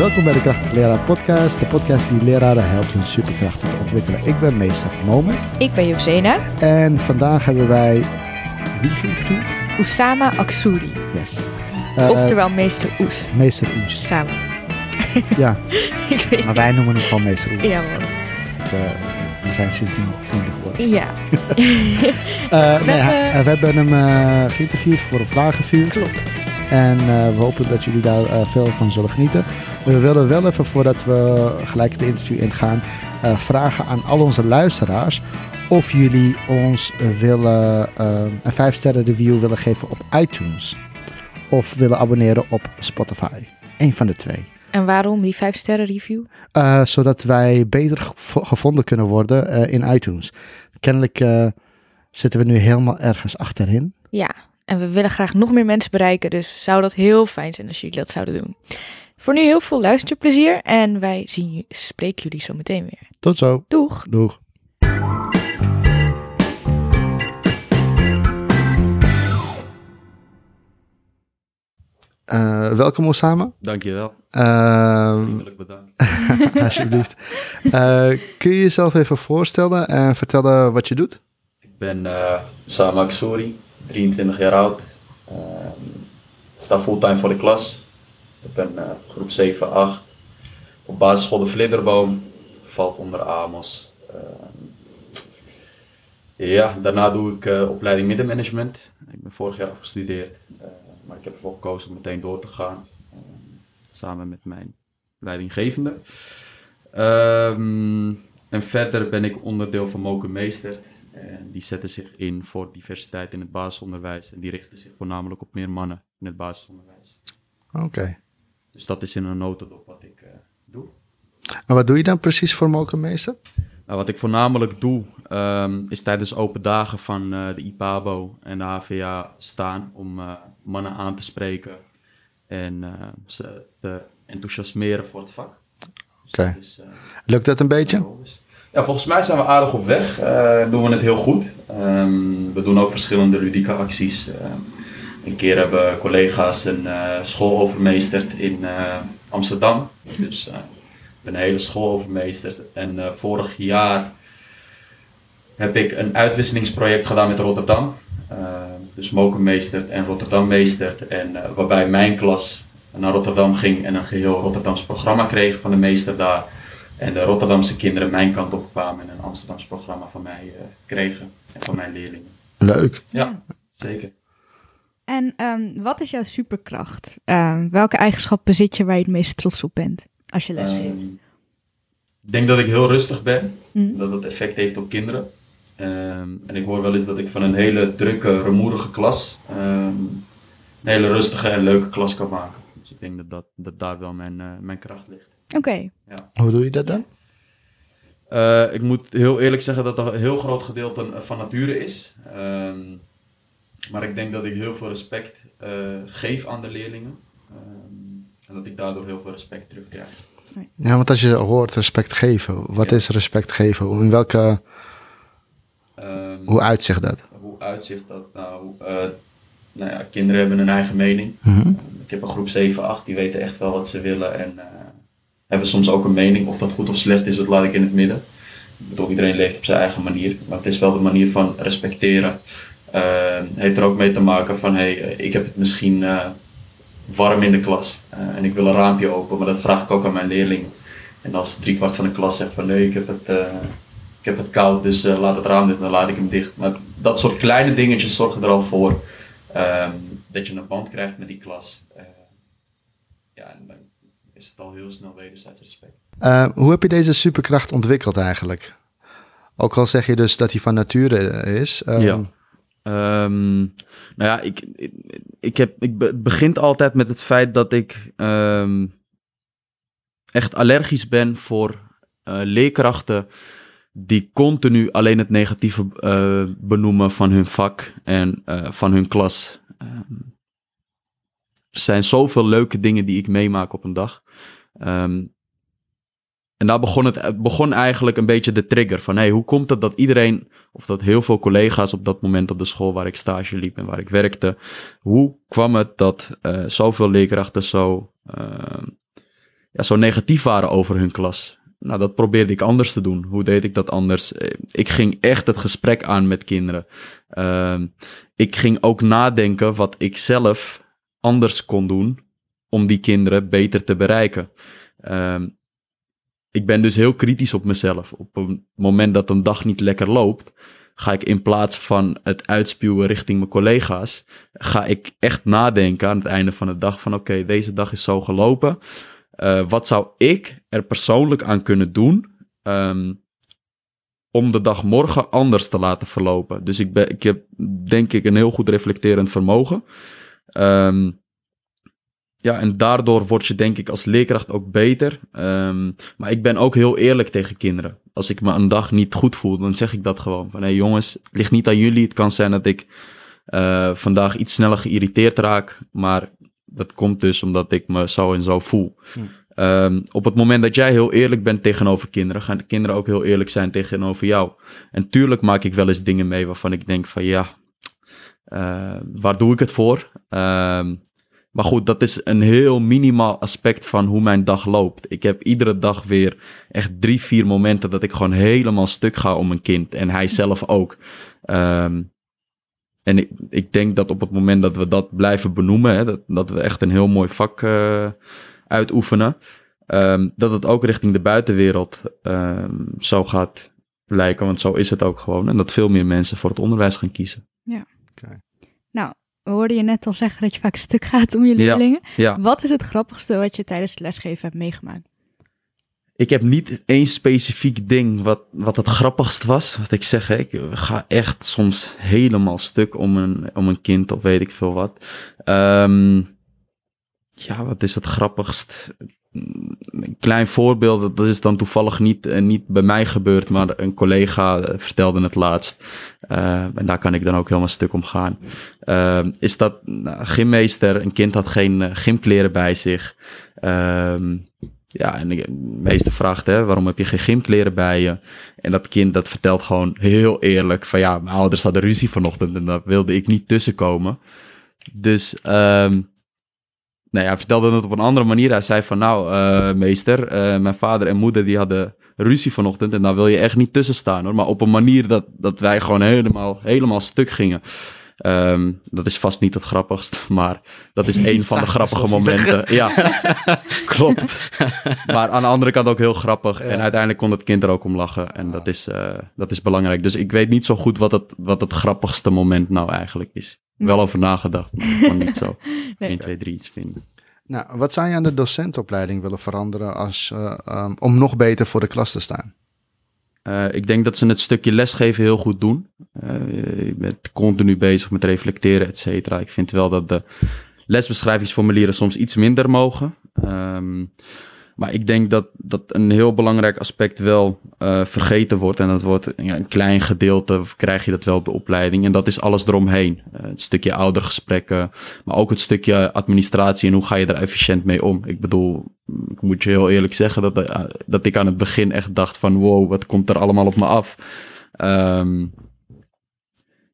Welkom bij de Krachtige Leraar Podcast, de podcast die leraren helpt hun superkrachten te ontwikkelen. Ik ben meester Moment Ik ben Josena. en vandaag hebben wij wie geïnterviewd? Oussama Aksouri. Yes. Eh, Oftewel meester Oes. meester Oes. Samen. Ja, Ik weet maar wij noemen hem gewoon meester Oes. Ja, man. Eh, we zijn sindsdien vrienden geworden. Ja, Eh, nee, we hebben hem eh, geïnterviewd voor een vragenvuur. klopt. En eh, we hopen dat jullie daar eh, veel van zullen genieten. We willen wel even, voordat we gelijk de interview ingaan, eh, vragen aan al onze luisteraars of jullie ons willen een 5 sterren review willen geven op iTunes. Of willen abonneren op Spotify. Eén van de twee. En waarom die 5 sterren review? Zodat wij beter gevo- gevonden kunnen worden in iTunes. Kennelijk zitten we nu helemaal ergens achterin. Ja, en we willen graag nog meer mensen bereiken, dus zou dat heel fijn zijn als jullie dat zouden doen. Voor nu heel veel luisterplezier en wij zien, je- spreken jullie zo meteen weer. Tot zo. Doeg! Doeg. Eh, welkom Osama. Dankjewel. Uh, Vriendelijk bedankt. alsjeblieft. Eh, kun je jezelf even voorstellen en vertellen wat je doet? Ik ben uh, Sama Aksori, 23 jaar oud. Uh, sta fulltime voor de klas. Ik ben uh, groep 7, 8. Op basisschool De Vlinderboom. Valt onder Amos. ja, daarna doe ik uh, opleiding middenmanagement. Ik ben vorig jaar afgestudeerd. Uh, maar ik heb ervoor gekozen om meteen door te gaan. Uh, samen met mijn leidinggevende. En verder ben ik onderdeel van Moken Meester. En die zetten zich in voor diversiteit in het basisonderwijs. En die richten zich voornamelijk op meer mannen in het basisonderwijs. Oké. Okay. Dus dat is in een notendop wat ik uh, doe. En wat doe je dan precies voor Mokenmeester? Nou, wat ik voornamelijk doe, um, is tijdens open dagen van uh, de IPABO en de HVA staan om uh, mannen aan te spreken en ze te enthousiasmeren voor het vak. Dus Oké. Okay. Lukt dat een beetje? Ja, volgens mij zijn we aardig op weg. Uh, doen we het heel goed. Um, we doen ook verschillende ludieke acties. Uh, een keer hebben collega's een uh, school overmeesterd in Amsterdam. Dus een hele school overmeesterd. En vorig jaar heb ik een uitwisselingsproject gedaan met Rotterdam. dus Mokenmeester en Rotterdammeester. En waarbij mijn klas naar Rotterdam ging en een geheel Rotterdams programma kreeg van de meester daar. En de Rotterdamse kinderen mijn kant op kwamen en een Amsterdams programma van mij uh, kregen. En van mijn leerlingen. Leuk. Ja, ja. zeker. En um, wat is jouw superkracht? Um, welke eigenschap bezit je waar je het meest trots op bent als je les geeft? Um, ik denk dat ik heel rustig ben. Mm. Dat dat effect heeft op kinderen. en ik hoor wel eens dat ik van een hele drukke, rumoerige klas een hele rustige en leuke klas kan maken. Dus ik denk dat, dat, dat daar wel mijn, uh, mijn kracht ligt. Oké. Okay. Ja. Hoe doe je dat dan? Uh, ik moet heel eerlijk zeggen dat er een heel groot gedeelte van nature is. Um, maar ik denk dat ik heel veel respect uh, geef aan de leerlingen. Um, en dat ik daardoor heel veel respect terugkrijg. Ja, want als je hoort respect geven, wat ja. is respect geven? In welke. Um, hoe uitzicht dat? Hoe uitzicht dat? Nou, uh, nou ja, kinderen hebben een eigen mening. Mhm. Mm -hmm. ik heb een groep 7, 8, die weten echt wel wat ze willen. En uh, hebben soms ook een mening. Of dat goed of slecht is, dat laat ik in het midden. Ik bedoel, iedereen leeft op zijn eigen manier. Maar het is wel de manier van respecteren. Uh, heeft er ook mee te maken van, hey, ik heb het misschien uh, warm in de klas. Uh, en ik wil een raampje open, maar dat vraag ik ook aan mijn leerlingen. En als driekwart van de klas zegt van, nee, ik heb het, ik heb het koud, dus laat het raam dicht, dan laat ik hem dicht. Maar dat soort kleine dingetjes zorgen er al voor um, dat je een band krijgt met die klas. ja, en is het al heel snel wederzijds respect. Uh, hoe heb je deze superkracht ontwikkeld eigenlijk? Ook al zeg je dus dat hij van nature is. Um... Ja. Um, nou ja, ik, ik, ik heb, ik be, het begint altijd met het feit dat ik um, echt allergisch ben voor uh, leerkrachten die continu alleen het negatieve uh, benoemen van hun vak en uh, van hun klas. Er zijn zoveel leuke dingen die ik meemaak op een dag. Um, en daar begon het, begon eigenlijk een beetje de trigger van, hey, hoe komt het dat iedereen, of dat heel veel collega's op dat moment op de school waar ik stage liep en waar ik werkte, hoe kwam het dat uh, zoveel leerkrachten zo, uh, ja, zo negatief waren over hun klas. Nou, dat probeerde ik anders te doen. Hoe deed ik dat anders? Eh, ik ging echt het gesprek aan met kinderen. Ehm, ik ging ook nadenken wat ik zelf anders kon doen om die kinderen beter te bereiken. Ehm, ik ben dus heel kritisch op mezelf. Op een moment dat een dag niet lekker loopt, ga ik in plaats van het uitspuwen richting mijn collega's, ga ik echt nadenken aan het einde van de dag van oké, deze dag is zo gelopen. Uh, wat zou ik er persoonlijk aan kunnen doen um, om de dag morgen anders te laten verlopen? Dus ik, ben, ik heb denk ik een heel goed reflecterend vermogen. Um, ja, en daardoor word je denk ik als leerkracht ook beter. Um, maar ik ben ook heel eerlijk tegen kinderen. Als ik me een dag niet goed voel, dan zeg ik dat gewoon. Van hé hey, jongens, het ligt niet aan jullie. Het kan zijn dat ik uh, vandaag iets sneller geïrriteerd raak. Maar dat komt dus omdat ik me zo en zo voel. Hm. Um, op het moment dat jij heel eerlijk bent tegenover kinderen, gaan de kinderen ook heel eerlijk zijn tegenover jou. En tuurlijk maak ik wel eens dingen mee waarvan ik denk van ja, uh, waar doe ik het voor? Um, maar goed, dat is een heel minimaal aspect van hoe mijn dag loopt. Ik heb iedere dag weer echt drie, vier momenten dat ik gewoon helemaal stuk ga om een kind. En hij zelf ook. Um, en ik, ik denk dat op het moment dat we dat blijven benoemen, hè, dat, dat we echt een heel mooi vak uh, uitoefenen, um, dat het ook richting de buitenwereld zo gaat lijken. Want zo is het ook gewoon. En dat veel meer mensen voor het onderwijs gaan kiezen. Ja. Okay. Nou, we hoorden je net al zeggen dat je vaak stuk gaat om je leerlingen. Ja, Wat is het grappigste wat je tijdens het lesgeven hebt meegemaakt? Ik heb niet één specifiek ding wat, wat het grappigst was. Wat ik zeg, ik ga echt soms helemaal stuk om een, om een kind of weet ik veel wat. Um, ja, wat is het grappigst? Een klein voorbeeld, dat is dan toevallig niet, uh, niet bij mij gebeurd, maar een collega uh, vertelde het laatst. Uh, en daar kan ik dan ook helemaal stuk om gaan. is dat nou, gymmeester, een kind had geen gymkleren bij zich. Ehm, ja, en de meester vraagt, hè, waarom heb je geen gymkleren bij je? En dat kind dat vertelt gewoon heel eerlijk van ja, mijn ouders hadden ruzie vanochtend en daar wilde ik niet tussenkomen. Dus um, Nee, hij vertelde het op een andere manier. Hij zei van nou, uh, meester, uh, mijn vader en moeder die hadden ruzie vanochtend en daar wil je echt niet tussen staan hoor. Maar op een manier dat, dat wij gewoon helemaal, helemaal stuk gingen. Um, dat is vast niet het grappigst, maar dat is een van de grappige momenten. Ja, klopt. Maar aan de andere kant ook heel grappig. Ja. En uiteindelijk kon het kind er ook om lachen. En dat, is, uh, dat is belangrijk. Dus ik weet niet zo goed wat het, wat het grappigste moment nou eigenlijk is wel over nagedacht, maar ik kan niet zo nee. 1, 2, 3 iets vinden. Nou, wat zou je aan de docentopleiding willen veranderen als, uh, um, om nog beter voor de klas te staan? Uh, ik denk dat ze het stukje lesgeven heel goed doen. Uh, je bent continu bezig met reflecteren, et cetera. Ik vind wel dat de lesbeschrijvingsformulieren soms iets minder mogen. Um, maar ik denk dat, dat een heel belangrijk aspect wel uh, vergeten wordt. En dat wordt ja, een klein gedeelte, krijg je dat wel op de opleiding. En dat is alles eromheen. Uh, het stukje oudergesprekken, maar ook het stukje administratie en hoe ga je er efficiënt mee om. Ik bedoel, ik moet je heel eerlijk zeggen dat, uh, dat ik aan het begin echt dacht van wow, wat komt er allemaal op me af. Um,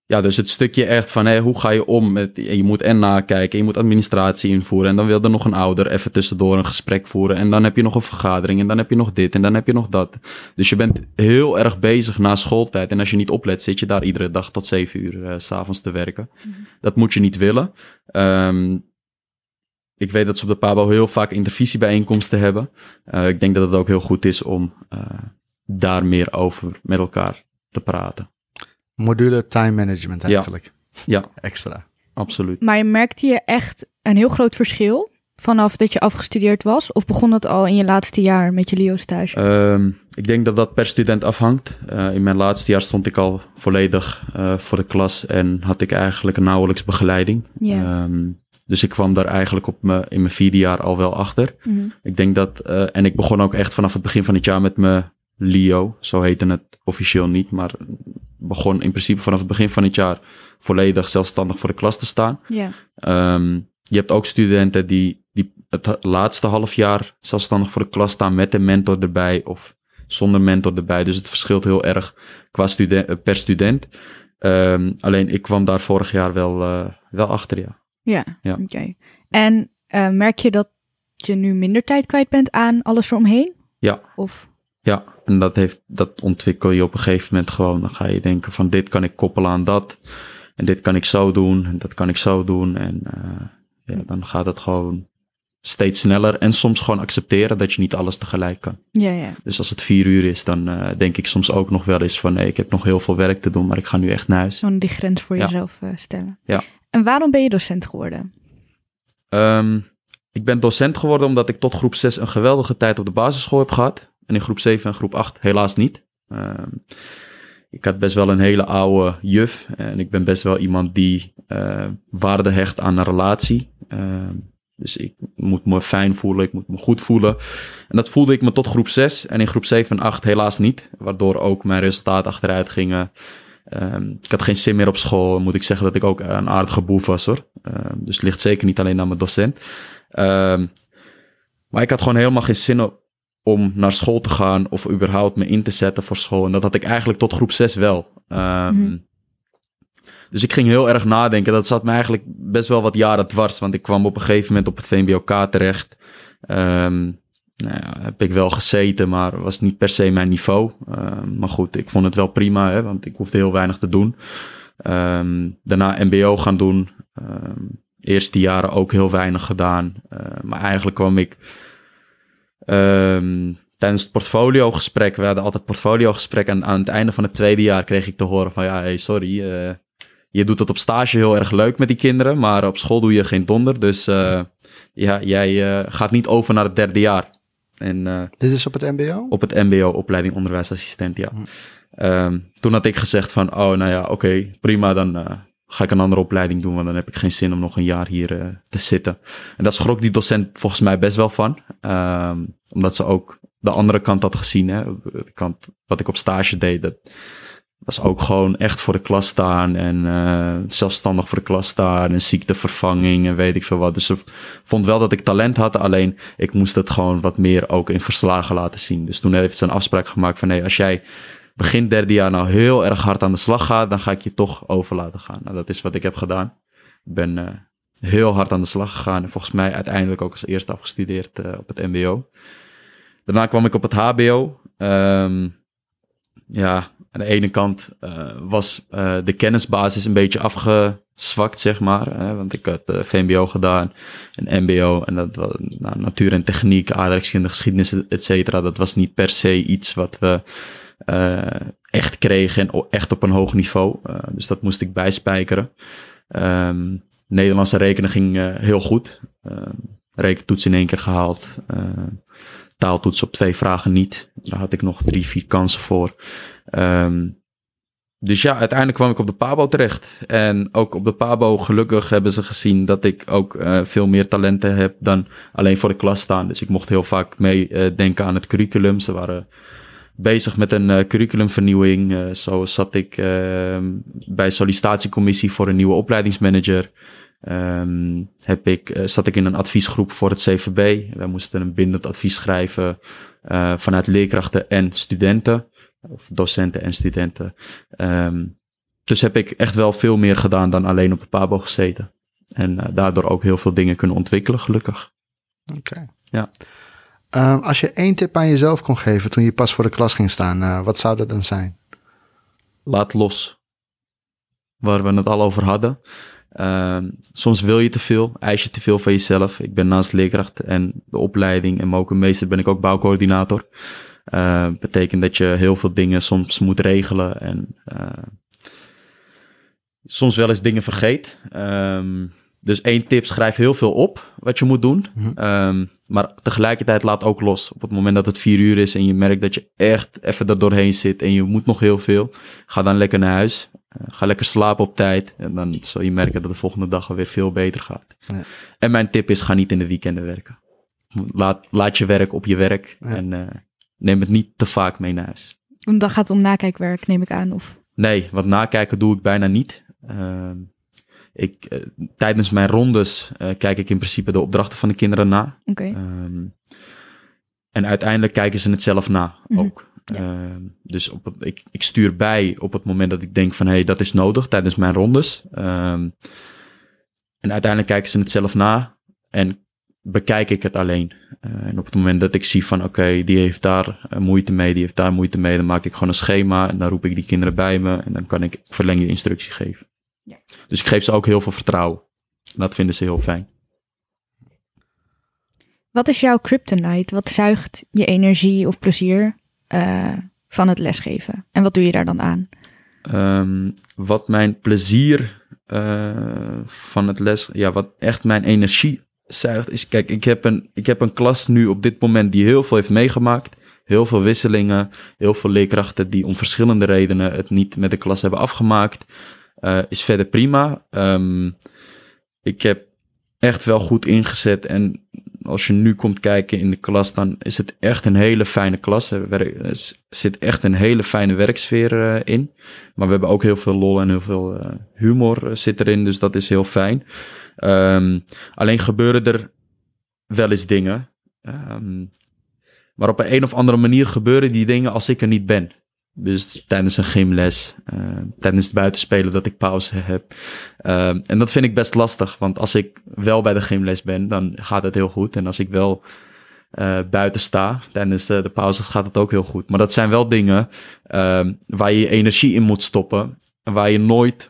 ja, dus het stukje echt van hey, hoe ga je om met. Je moet en nakijken, je moet administratie invoeren. En dan wil er nog een ouder even tussendoor een gesprek voeren. En dan heb je nog een vergadering. En dan heb je nog dit. En dan heb je nog dat. Dus je bent heel erg bezig na schooltijd. En als je niet oplet, zit je daar iedere dag tot zeven uur uh, s'avonds te werken. Mm-hmm. Dat moet je niet willen. Um, ik weet dat ze op de Pabo heel vaak intervisiebijeenkomsten hebben. Uh, ik denk dat het ook heel goed is om uh, daar meer over met elkaar te praten module time management eigenlijk. Ja. ja. Extra. Absoluut. Maar merkte je echt een heel groot verschil vanaf dat je afgestudeerd was? Of begon dat al in je laatste jaar met je LEO-stage? Um, ik denk dat dat per student afhangt. Uh, in mijn laatste jaar stond ik al volledig uh, voor de klas en had ik eigenlijk een nauwelijks begeleiding. Yeah. Um, dus ik kwam daar eigenlijk op me, in mijn vierde jaar al wel achter. Mm -hmm. Ik denk dat, uh, en ik begon ook echt vanaf het begin van het jaar met mijn LEO, zo heette het officieel niet, maar begon in principe vanaf het begin van het jaar volledig zelfstandig voor de klas te staan. Ja. Um, je hebt ook studenten die, die het laatste half jaar zelfstandig voor de klas staan met een mentor erbij of zonder mentor erbij. Dus het verschilt heel erg qua student, per student. Um, alleen ik kwam daar vorig jaar wel, uh, wel achter, ja. Ja, ja. oké. Okay. En uh, merk je dat je nu minder tijd kwijt bent aan alles eromheen? Ja. Of Ja, en dat, heeft, dat ontwikkel je op een gegeven moment gewoon. Dan ga je denken van dit kan ik koppelen aan dat. En dit kan ik zo doen. En dat kan ik zo doen. En eh, ja, dan gaat het gewoon steeds sneller. En soms gewoon accepteren dat je niet alles tegelijk kan. ja, ja. Dus als het vier uur is, dan eh, denk ik soms ook nog wel eens van... nee, ik heb nog heel veel werk te doen, maar ik ga nu echt naar huis. Gewoon die grens voor Ja. jezelf eh, stellen. Ja. En waarom ben je docent geworden? Ehm, ik ben docent geworden omdat ik tot groep 6 een geweldige tijd op de basisschool heb gehad. En in groep 7 en groep 8 helaas niet. Ehm, ik had best wel een hele oude juf. En ik ben best wel iemand die eh, waarde hecht aan een relatie. Ehm, dus ik moet me fijn voelen, ik moet me goed voelen. En dat voelde ik me tot groep 6. En in groep 7 en 8 helaas niet. Waardoor ook mijn resultaten achteruit gingen. Ehm, ik had geen zin meer op school. Moet ik zeggen dat ik ook een aardige boef was hoor. Dus het ligt zeker niet alleen aan mijn docent. Maar ik had gewoon helemaal geen zin op- om naar school te gaan of überhaupt me in te zetten voor school. En dat had ik eigenlijk tot groep 6 wel. Ehm, Mhm. Dus ik ging heel erg nadenken. Dat zat me eigenlijk best wel wat jaren dwars. Want ik kwam op een gegeven moment op het VMBOK terecht. Ehm, nou ja, heb ik wel gezeten, maar was niet per se mijn niveau. Ehm, maar goed, ik vond het wel prima, hè, want ik hoefde heel weinig te doen. Daarna MBO gaan doen. Eerste jaren ook heel weinig gedaan. Maar eigenlijk kwam ik ehm, tijdens het portfoliogesprek. We hadden altijd portfoliogesprek. En aan het einde van het tweede jaar kreeg ik te horen van ja, hey, sorry. eh, je doet het op stage heel erg leuk met die kinderen, maar op school doe je geen donder. Dus eh, ja, jij eh, gaat niet over naar het derde jaar. En Dit is op het mbo? op het MBO, opleiding onderwijsassistent, ja. Hm. Ehm, toen had ik gezegd van, oh, nou ja, oké, prima, dan ga ik een andere opleiding doen, want dan heb ik geen zin om nog een jaar hier eh, te zitten. En daar schrok die docent volgens mij best wel van, Ehm, omdat ze ook de andere kant had gezien, hè. De kant wat ik op stage deed, dat was ook gewoon echt voor de klas staan en eh, zelfstandig voor de klas staan en ziektevervanging en weet ik veel wat. Dus ze vond wel dat ik talent had, alleen ik moest het gewoon wat meer ook in verslagen laten zien. Dus toen heeft ze een afspraak gemaakt van nee, als jij begin derde jaar nou heel erg hard aan de slag gaat, dan ga ik je toch over laten gaan. Nou, dat is wat ik heb gedaan. Ik ben eh, heel hard aan de slag gegaan en volgens mij uiteindelijk ook als eerste afgestudeerd eh, op het mbo. Daarna kwam ik op het hbo. Ehm, ja, aan de ene kant eh, was de kennisbasis een beetje afgezwakt, zeg maar. Hè, want ik had VMBO gedaan en MBO. En dat was nou, natuur en techniek, aardrijkskunde, geschiedenis, et cetera. Dat was niet per se iets wat we echt kregen en echt op een hoog niveau. Eh, dus dat moest ik bijspijkeren. Ehm, Nederlandse rekenen ging eh, heel goed. Ehm rekentoets in één keer gehaald. Taaltoets op twee vragen niet. Daar had ik nog drie, vier kansen voor. Ehm, dus ja, uiteindelijk kwam ik op de Pabo terecht. En ook op de Pabo, gelukkig hebben ze gezien dat ik ook eh, veel meer talenten heb dan alleen voor de klas staan. Dus ik mocht heel vaak meedenken denken aan het curriculum. Ze waren bezig met een eh, curriculumvernieuwing. Eh, zo zat ik ehm, bij sollicitatiecommissie voor een nieuwe opleidingsmanager. Ehm, heb ik, eh, zat ik in een adviesgroep voor het CVB. Wij moesten een bindend advies schrijven vanuit leerkrachten en studenten. Of docenten en studenten. Ehm, dus heb ik echt wel veel meer gedaan dan alleen op de Pabo gezeten. En daardoor ook heel veel dingen kunnen ontwikkelen, gelukkig. Oké. Ja. Ehm, als je één tip aan jezelf kon geven toen je pas voor de klas ging staan, eh, wat zou dat dan zijn? Laat los. Waar we het al over hadden. Ehm, soms wil je te veel, eis je te veel van jezelf. Ik ben naast leerkracht en de opleiding en mokenmeester ben ik ook bouwcoördinator. Uh, betekent dat je heel veel dingen soms moet regelen en uh, soms wel eens dingen vergeet. Dus één tip, schrijf heel veel op wat je moet doen. Mhm. Um, maar tegelijkertijd laat ook los. Op het moment dat het vier uur is en je merkt dat je echt even er doorheen zit en je moet nog heel veel, ga dan lekker naar huis. Uh, ga lekker slapen op tijd. En dan zul je merken dat de volgende dag alweer veel beter gaat. Ja. En mijn tip is, ga niet in de weekenden werken. Laat, laat je werk op je werk Ja. en uh, neem het niet te vaak mee naar huis. Dan gaat het om nakijkwerk, neem ik aan. Of... Nee, want nakijken doe ik bijna niet. Uh, ik, uh, tijdens mijn rondes uh, kijk ik in principe de opdrachten van de kinderen na. Okay. Um, en uiteindelijk kijken ze het zelf na Mhm. ook. Ja. dus op ik, ik, stuur bij op het moment dat ik denk van hé, hey, dat is nodig tijdens mijn rondes. Um, en uiteindelijk kijken ze het zelf na. En bekijk ik het alleen. Uh, en op het moment dat ik zie van oké, die heeft daar uh, moeite mee, die heeft daar moeite mee, dan maak ik gewoon een schema en dan roep ik die kinderen bij me en dan kan ik verlengde instructie geven. Ja. Dus ik geef ze ook heel veel vertrouwen. Dat vinden ze heel fijn. Wat is jouw kryptonite? Wat zuigt je energie of plezier uh, van het lesgeven? En wat doe je daar dan aan? Um, wat mijn plezier uh, van het les, ja, wat echt mijn energie zuigt, is: kijk, ik heb, een, ik heb een klas nu op dit moment die heel veel heeft meegemaakt. Heel veel wisselingen, heel veel leerkrachten die om verschillende redenen het niet met de klas hebben afgemaakt. Uh, is verder prima. Um, ik heb echt wel goed ingezet en als je nu komt kijken in de klas, dan is het echt een hele fijne klas. Er zit echt een hele fijne werksfeer uh, in. Maar we hebben ook heel veel lol en heel veel uh, humor zit erin, dus dat is heel fijn. Um, alleen gebeuren er wel eens dingen. Um, maar op een, een of andere manier gebeuren die dingen als ik er niet ben. Dus tijdens een gymles, uh, tijdens het buitenspelen dat ik pauze heb. Uh, en dat vind ik best lastig, want als ik wel bij de gymles ben, dan gaat het heel goed. En als ik wel uh, buiten sta tijdens de, de pauzes, gaat het ook heel goed. Maar dat zijn wel dingen ehm, waar je energie in moet stoppen. En waar je nooit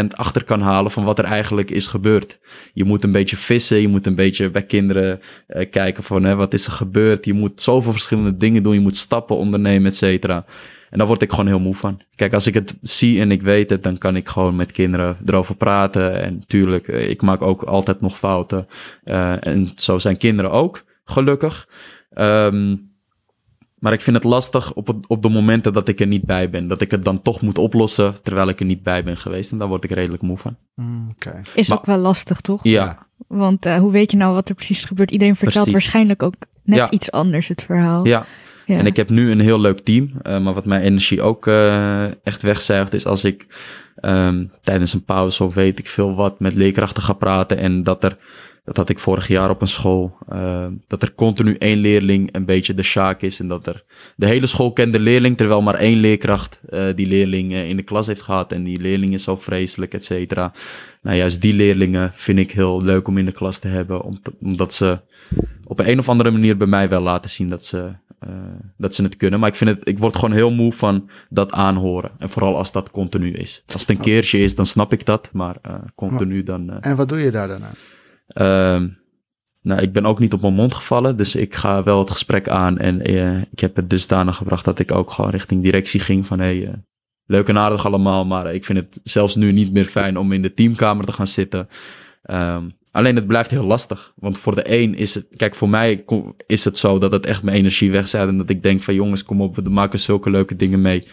100% achter kan halen van wat er eigenlijk is gebeurd. Je moet een beetje vissen, je moet een beetje bij kinderen kijken van hè, wat is er gebeurd. Je moet zoveel verschillende dingen doen, je moet stappen ondernemen, et cetera. En daar word ik gewoon heel moe van. Kijk, als ik het zie en ik weet het, dan kan ik gewoon met kinderen erover praten. En tuurlijk, eh, ik maak ook altijd nog fouten. Uh, en zo zijn kinderen ook, gelukkig. Um, maar ik vind het lastig op, het, op de momenten dat ik er niet bij ben. Dat ik het dan toch moet oplossen terwijl ik er niet bij ben geweest. En daar word ik redelijk moe van. Mm, okay. Is maar, ook wel lastig, toch? Ja. Want uh, hoe weet je nou wat er precies gebeurt? Iedereen vertelt precies. waarschijnlijk ook net ja. iets anders het verhaal. Ja, En ik heb nu een heel leuk team. Uh, maar wat mijn energie ook uh, echt wegzuigt, is als ik um, tijdens een pauze of weet ik veel wat met leerkrachten ga praten. En dat er, dat had ik vorig jaar op een school, uh, dat er continu één leerling een beetje de sjaak is. En dat er de hele school kent de leerling, terwijl maar één leerkracht die leerling in de klas heeft gehad. En die leerling is zo vreselijk, et cetera. Nou, juist die leerlingen vind ik heel leuk om in de klas te hebben. Omdat ze op een, of andere manier bij mij wel laten zien dat ze dat ze het kunnen. Maar ik, vind het, ik word gewoon heel moe van dat aanhoren. En vooral als dat continu is. Als het een keertje is, dan snap ik dat. Maar uh, continu dan... Uh, en wat doe je daar dan aan? Ehm, nou, ik ben ook niet op mijn mond gevallen. Dus ik ga wel het gesprek aan. En ik heb het dusdanig gebracht dat ik ook gewoon richting directie ging. Van hey, leuk en aardig allemaal. Maar ik vind het zelfs nu niet meer fijn om in de teamkamer te gaan zitten. Um, Alleen het blijft heel lastig. Want voor de een is het. Kijk, voor mij is het zo dat het echt mijn energie wegzet. En dat ik denk van jongens, kom op, we maken zulke leuke dingen mee.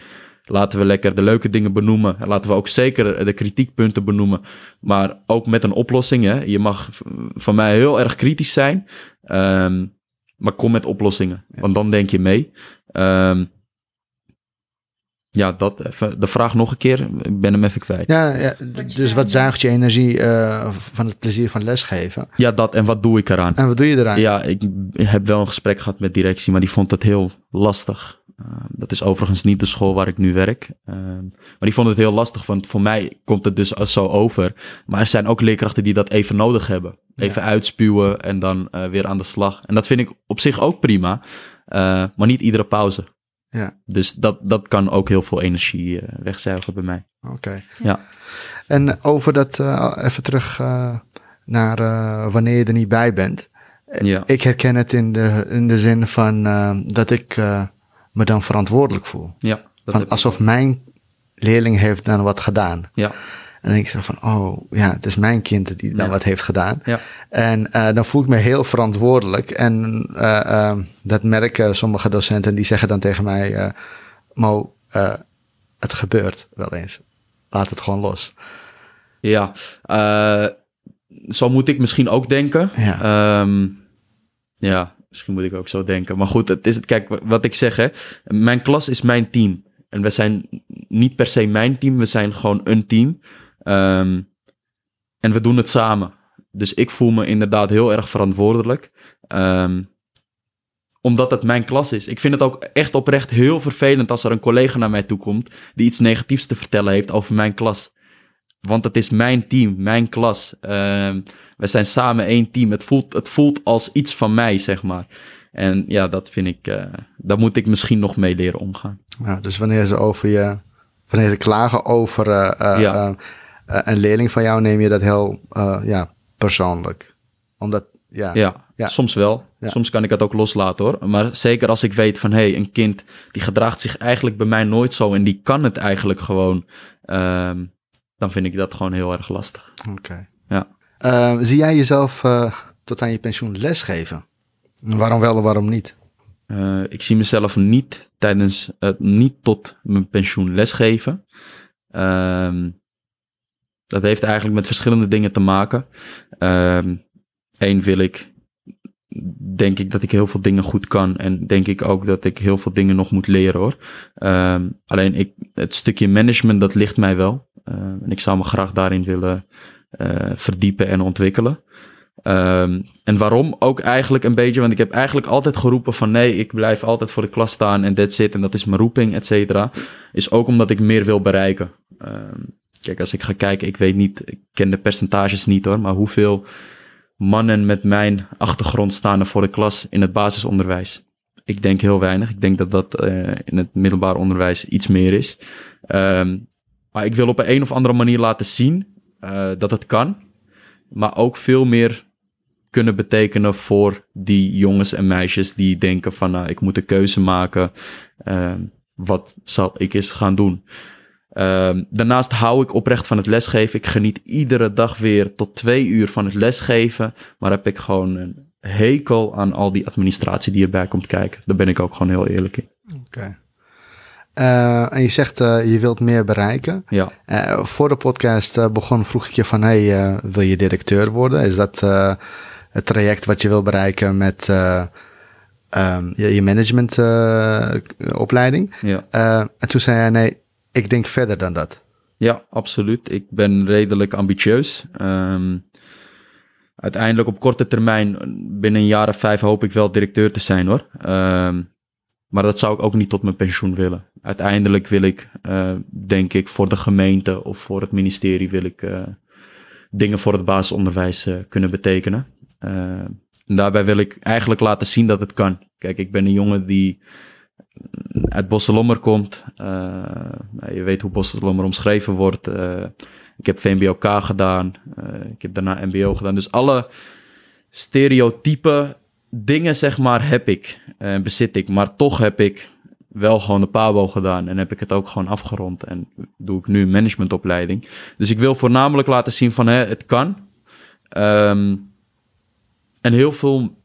Laten we lekker de leuke dingen benoemen. En laten we ook zeker de kritiekpunten benoemen. Maar ook met een oplossing. Hè. Je mag van mij heel erg kritisch zijn. Um, maar kom met oplossingen. Want dan denk je mee. Um, ja, dat even. De vraag nog een keer. Ik ben hem even kwijt. Ja, ja dus wat zuigt je energie uh, van het plezier van lesgeven? Ja, dat. En wat doe ik eraan? En wat doe je eraan? Ja, ik heb wel een gesprek gehad met directie, maar die vond het heel lastig. Uh, dat is overigens niet de school waar ik nu werk. Uh, maar die vond het heel lastig, want voor mij komt het dus zo over. Maar er zijn ook leerkrachten die dat even nodig hebben. Even ja. uitspuwen en dan weer aan de slag. En dat vind ik op zich ook prima. maar niet iedere pauze. Ja. Dus dat, dat kan ook heel veel energie uh, wegzuigen bij mij. Oké. Okay. Ja. En over dat, uh, even terug uh, naar wanneer je er niet bij bent. Ja. Ik herken het in de, in de zin van dat ik me dan verantwoordelijk voel. Ja. Van, alsof mijn leerling heeft dan wat gedaan. Ja. En dan denk ik zo van, oh ja, het is mijn kind die dan ja. wat heeft gedaan. Ja. En uh, dan voel ik me heel verantwoordelijk. En uh, uh, dat merken sommige docenten, die zeggen dan tegen mij, Mo, het gebeurt wel eens. Laat het gewoon los. Ja, zo moet ik misschien ook denken. Ja. Um, ja, misschien moet ik ook zo denken. Maar goed, het is het. Kijk, wat ik zeg, hè. Mijn klas is mijn team. En we zijn niet per se mijn team, we zijn gewoon een team. Um, en we doen het samen. Dus ik voel me inderdaad heel erg verantwoordelijk. Um, omdat het mijn klas is. Ik vind het ook echt oprecht heel vervelend als er een collega naar mij toe komt die iets negatiefs te vertellen heeft over mijn klas. want het is mijn team, mijn klas. Ehm, we zijn samen één team. Het voelt, het voelt als iets van mij, zeg maar. En ja, dat vind ik, uh, daar moet ik misschien nog mee leren omgaan. Ja, dus wanneer ze over je, wanneer ze klagen over uh, een leerling van jou, neem je dat heel ja, persoonlijk. Omdat, ja. Ja, ja. soms wel. Soms kan ik het ook loslaten hoor. Maar zeker als ik weet van hé, hey, een kind die gedraagt zich eigenlijk bij mij nooit zo en die kan het eigenlijk gewoon. Ehm, dan vind ik dat gewoon heel erg lastig. Oké. Ja. Ehm, zie jij jezelf tot aan je pensioen lesgeven? Waarom wel en waarom niet? Uh, ik zie mezelf niet tijdens het niet tot mijn pensioen lesgeven. Uh, dat heeft eigenlijk met verschillende dingen te maken. Eén ehm, wil ik, denk ik dat ik heel veel dingen goed kan. En denk ik ook dat ik heel veel dingen nog moet leren hoor. Ehm, alleen ik, het stukje management, dat ligt mij wel. en ik zou me graag daarin willen uh, verdiepen en ontwikkelen. En waarom ook eigenlijk een beetje, want ik heb eigenlijk altijd geroepen van nee, ik blijf altijd voor de klas staan en that's it en dat is mijn roeping, et cetera. Is ook omdat ik meer wil bereiken. Um, kijk, als ik ga kijken, ik weet niet, ik ken de percentages niet hoor, maar hoeveel mannen met mijn achtergrond staan er voor de klas in het basisonderwijs? Ik denk heel weinig. Ik denk dat dat uh, in het middelbaar onderwijs iets meer is. Um, maar ik wil op een, een of andere manier laten zien uh, dat het kan. Maar ook veel meer kunnen betekenen voor die jongens en meisjes die denken van nou, ik moet een keuze maken. Uh, wat zal ik eens gaan doen? Uh, daarnaast hou ik oprecht van het lesgeven. Ik geniet iedere dag weer tot twee uur van het lesgeven. Maar heb ik gewoon een hekel aan al die administratie die erbij komt kijken. Daar ben ik ook gewoon heel eerlijk in. Oké. Uh, en je zegt uh, je wilt meer bereiken. Ja. Uh, voor de podcast begon vroeg ik je van hey, wil je directeur worden? Is dat het traject wat je wil bereiken met um, je, je managementopleiding. Ja. En toen zei hij, nee, ik denk verder dan dat. Ja, absoluut. Ik ben redelijk ambitieus. Um, uiteindelijk op korte termijn, binnen een jaar of vijf, hoop ik wel directeur te zijn hoor. Um, maar dat zou ik ook niet tot mijn pensioen willen. Uiteindelijk wil ik, uh, denk ik, voor de gemeente of voor het ministerie wil ik uh, dingen voor het basisonderwijs uh, kunnen betekenen. En daarbij wil ik eigenlijk laten zien dat het kan. Kijk, ik ben een jongen die uit Bosselommer komt. Uh, je weet hoe Bosselommer omschreven wordt. Uh, ik heb VMBOK gedaan. ik heb daarna MBO gedaan. Dus alle stereotype dingen, zeg maar, heb ik en bezit ik. Maar toch heb ik wel gewoon de PABO gedaan en heb ik het ook gewoon afgerond. En doe ik nu een managementopleiding. Dus ik wil voornamelijk laten zien van, hè, het kan. Um, en heel veel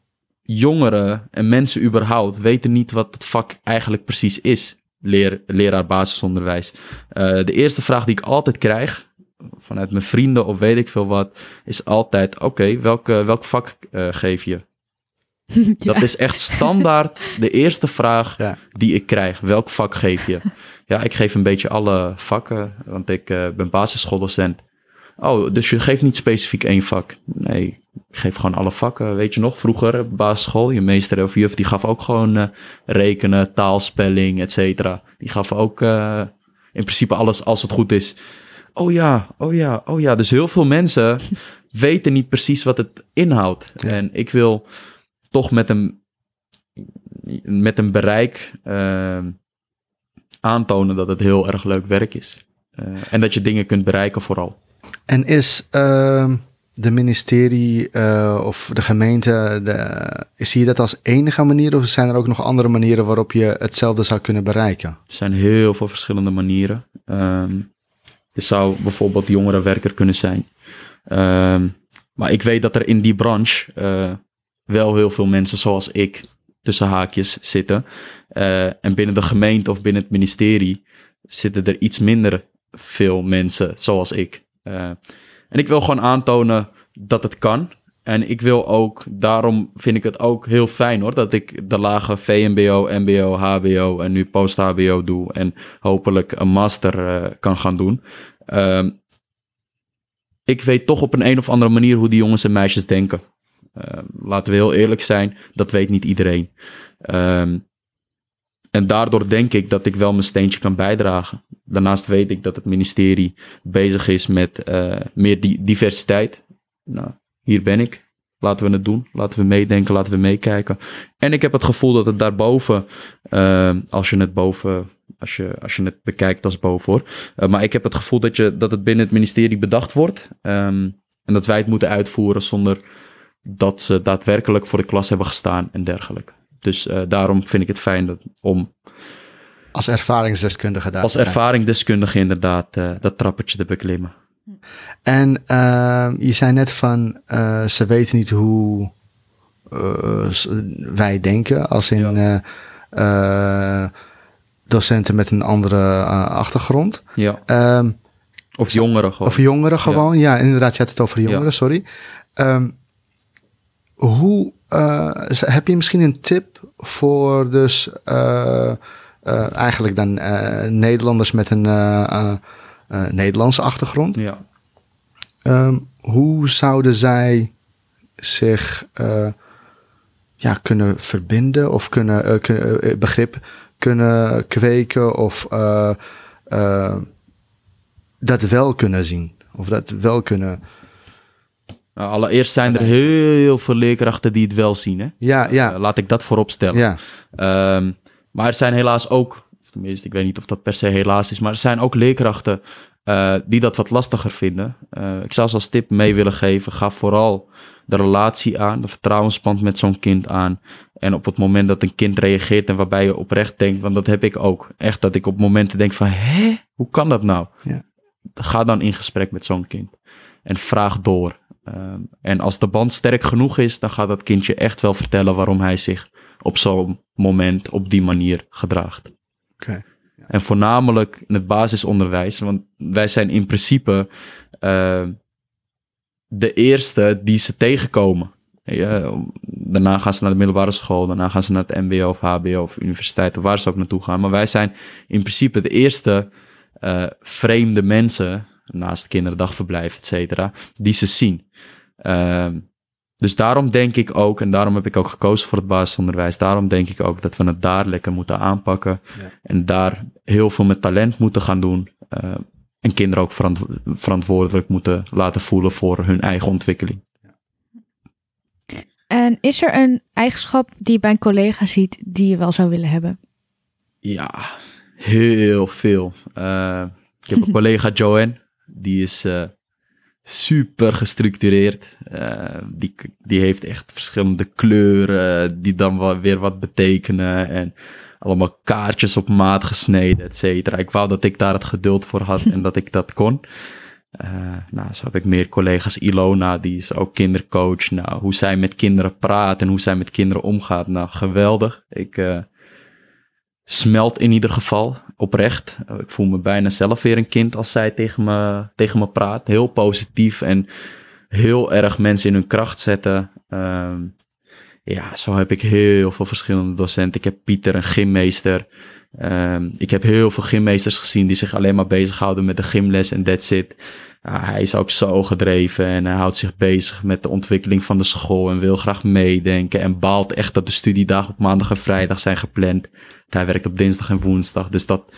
jongeren en mensen überhaupt weten niet wat het vak eigenlijk precies is. Leer, leraar basisonderwijs. Uh, de eerste vraag die ik altijd krijg, vanuit mijn vrienden of weet ik veel wat, is altijd: Oké, okay, welk, welk vak uh, geef je? ja. Dat is echt standaard de eerste vraag ja. die ik krijg. Welk vak geef je? Ja, ik geef een beetje alle vakken, want ik uh, ben basisschooldocent. Oh, dus je geeft niet specifiek één vak. Nee, ik geef gewoon alle vakken. Weet je nog, vroeger basisschool, je meester of juf, die gaf ook gewoon uh, rekenen, taalspelling, et cetera. Die gaf ook uh, in principe alles als het goed is. Oh ja, oh ja, oh ja. Dus heel veel mensen weten niet precies wat het inhoudt. Ja. En ik wil toch met een, met een bereik uh, aantonen dat het heel erg leuk werk is. en dat je dingen kunt bereiken vooral. En is uh, de ministerie uh, of de gemeente, de, zie je dat als enige manier of zijn er ook nog andere manieren waarop je hetzelfde zou kunnen bereiken? Er zijn heel veel verschillende manieren. Um, zou bijvoorbeeld jongerenwerker kunnen zijn. Um, maar ik weet dat er in die branche uh, wel heel veel mensen zoals ik tussen haakjes zitten. Uh, en binnen de gemeente of binnen het ministerie zitten er iets minder veel mensen zoals ik. Uh, en ik wil gewoon aantonen dat het kan. En ik wil ook, daarom vind ik het ook heel fijn hoor, dat ik de lage VMBO, MBO, HBO en nu post-HBO doe en hopelijk een master uh, kan gaan doen. Uh, ik weet toch op een een of andere manier hoe die jongens en meisjes denken. Uh, laten we heel eerlijk zijn, dat weet niet iedereen. Um, en daardoor denk ik dat ik wel mijn steentje kan bijdragen. Daarnaast weet ik dat het ministerie bezig is met uh, meer di diversiteit. Nou, hier ben ik. Laten we het doen. Laten we meedenken. Laten we meekijken. En ik heb het gevoel dat het daarboven, uh, als je het boven, als je, als je het bekijkt als boven hoor. Uh, maar ik heb het gevoel dat, je, dat het binnen het ministerie bedacht wordt. Um, en dat wij het moeten uitvoeren zonder dat ze daadwerkelijk voor de klas hebben gestaan en dergelijke. Dus uh, daarom vind ik het fijn dat, om. Als ervaringsdeskundige daar. Als ervaringsdeskundige inderdaad uh, dat trappetje te beklimmen. En uh, je zei net van uh, ze weten niet hoe wij denken, als in ja. docenten met een andere achtergrond. Ja. Um, of jongeren gewoon. Of jongeren gewoon, ja, ja inderdaad, je had het over jongeren, ja. sorry. Um, hoe uh, heb je misschien een tip voor dus uh, uh, eigenlijk dan Nederlanders met een Nederlandse achtergrond? Ja. Um, hoe zouden zij zich ja, kunnen verbinden of kunnen, kunnen begrip kunnen kweken of dat wel kunnen zien of dat wel kunnen nou, allereerst zijn er heel veel leerkrachten die het wel zien. Hè? Ja, ja. Uh, laat ik dat voorop stellen. Ja. Um, maar er zijn helaas ook, of tenminste, ik weet niet of dat per se helaas is, maar er zijn ook leerkrachten uh, die dat wat lastiger vinden. Ik zou ze als tip mee willen geven: ga vooral de relatie aan, de vertrouwensband met zo'n kind aan. En op het moment dat een kind reageert en waarbij je oprecht denkt, want dat heb ik ook. Echt dat ik op momenten denk van, hé, hoe kan dat nou? Ja. Ga dan in gesprek met zo'n kind. En vraag door. Um, en als de band sterk genoeg is, dan gaat dat kindje echt wel vertellen waarom hij zich op zo'n moment op die manier gedraagt. Okay. Ja. En voornamelijk in het basisonderwijs, want wij zijn in principe uh, de eerste die ze tegenkomen. Ja, daarna gaan ze naar de middelbare school, daarna gaan ze naar het MBO of HBO of universiteit of waar ze ook naartoe gaan. Maar wij zijn in principe de eerste uh, vreemde mensen naast kinderdagverblijf, et cetera, die ze zien. Uh, dus daarom denk ik ook, en daarom heb ik ook gekozen voor het basisonderwijs, daarom denk ik ook dat we het daar lekker moeten aanpakken. Ja. En daar heel veel met talent moeten gaan doen. Uh, en kinderen ook verant verantwoordelijk moeten laten voelen voor hun eigen ontwikkeling. En is er een eigenschap die je bij een collega ziet die je wel zou willen hebben? Ja, heel veel. Uh, ik heb een collega Joanne. Die is uh, super gestructureerd. Uh, die, die heeft echt verschillende kleuren die dan weer wat betekenen. En allemaal kaartjes op maat gesneden, et cetera. Ik wou dat ik daar het geduld voor had en dat ik dat kon. Nou, zo heb ik meer collega's. Ilona, die is ook kindercoach. Nou, hoe zij met kinderen praat en hoe zij met kinderen omgaat. Nou, geweldig. Ik smelt in ieder geval oprecht. Ik voel me bijna zelf weer een kind als zij tegen me, tegen me praat. Heel positief en heel erg mensen in hun kracht zetten. Um, ja, zo heb ik heel veel verschillende docenten. Ik heb Pieter, een gymmeester. Um, ik heb heel veel gymmeesters gezien die zich alleen maar bezighouden met de gymles en that's it. Hij is ook zo gedreven en hij houdt zich bezig met de ontwikkeling van de school en wil graag meedenken en baalt echt dat de studiedagen op maandag en vrijdag zijn gepland. Hij werkt op dinsdag en woensdag, dus dat,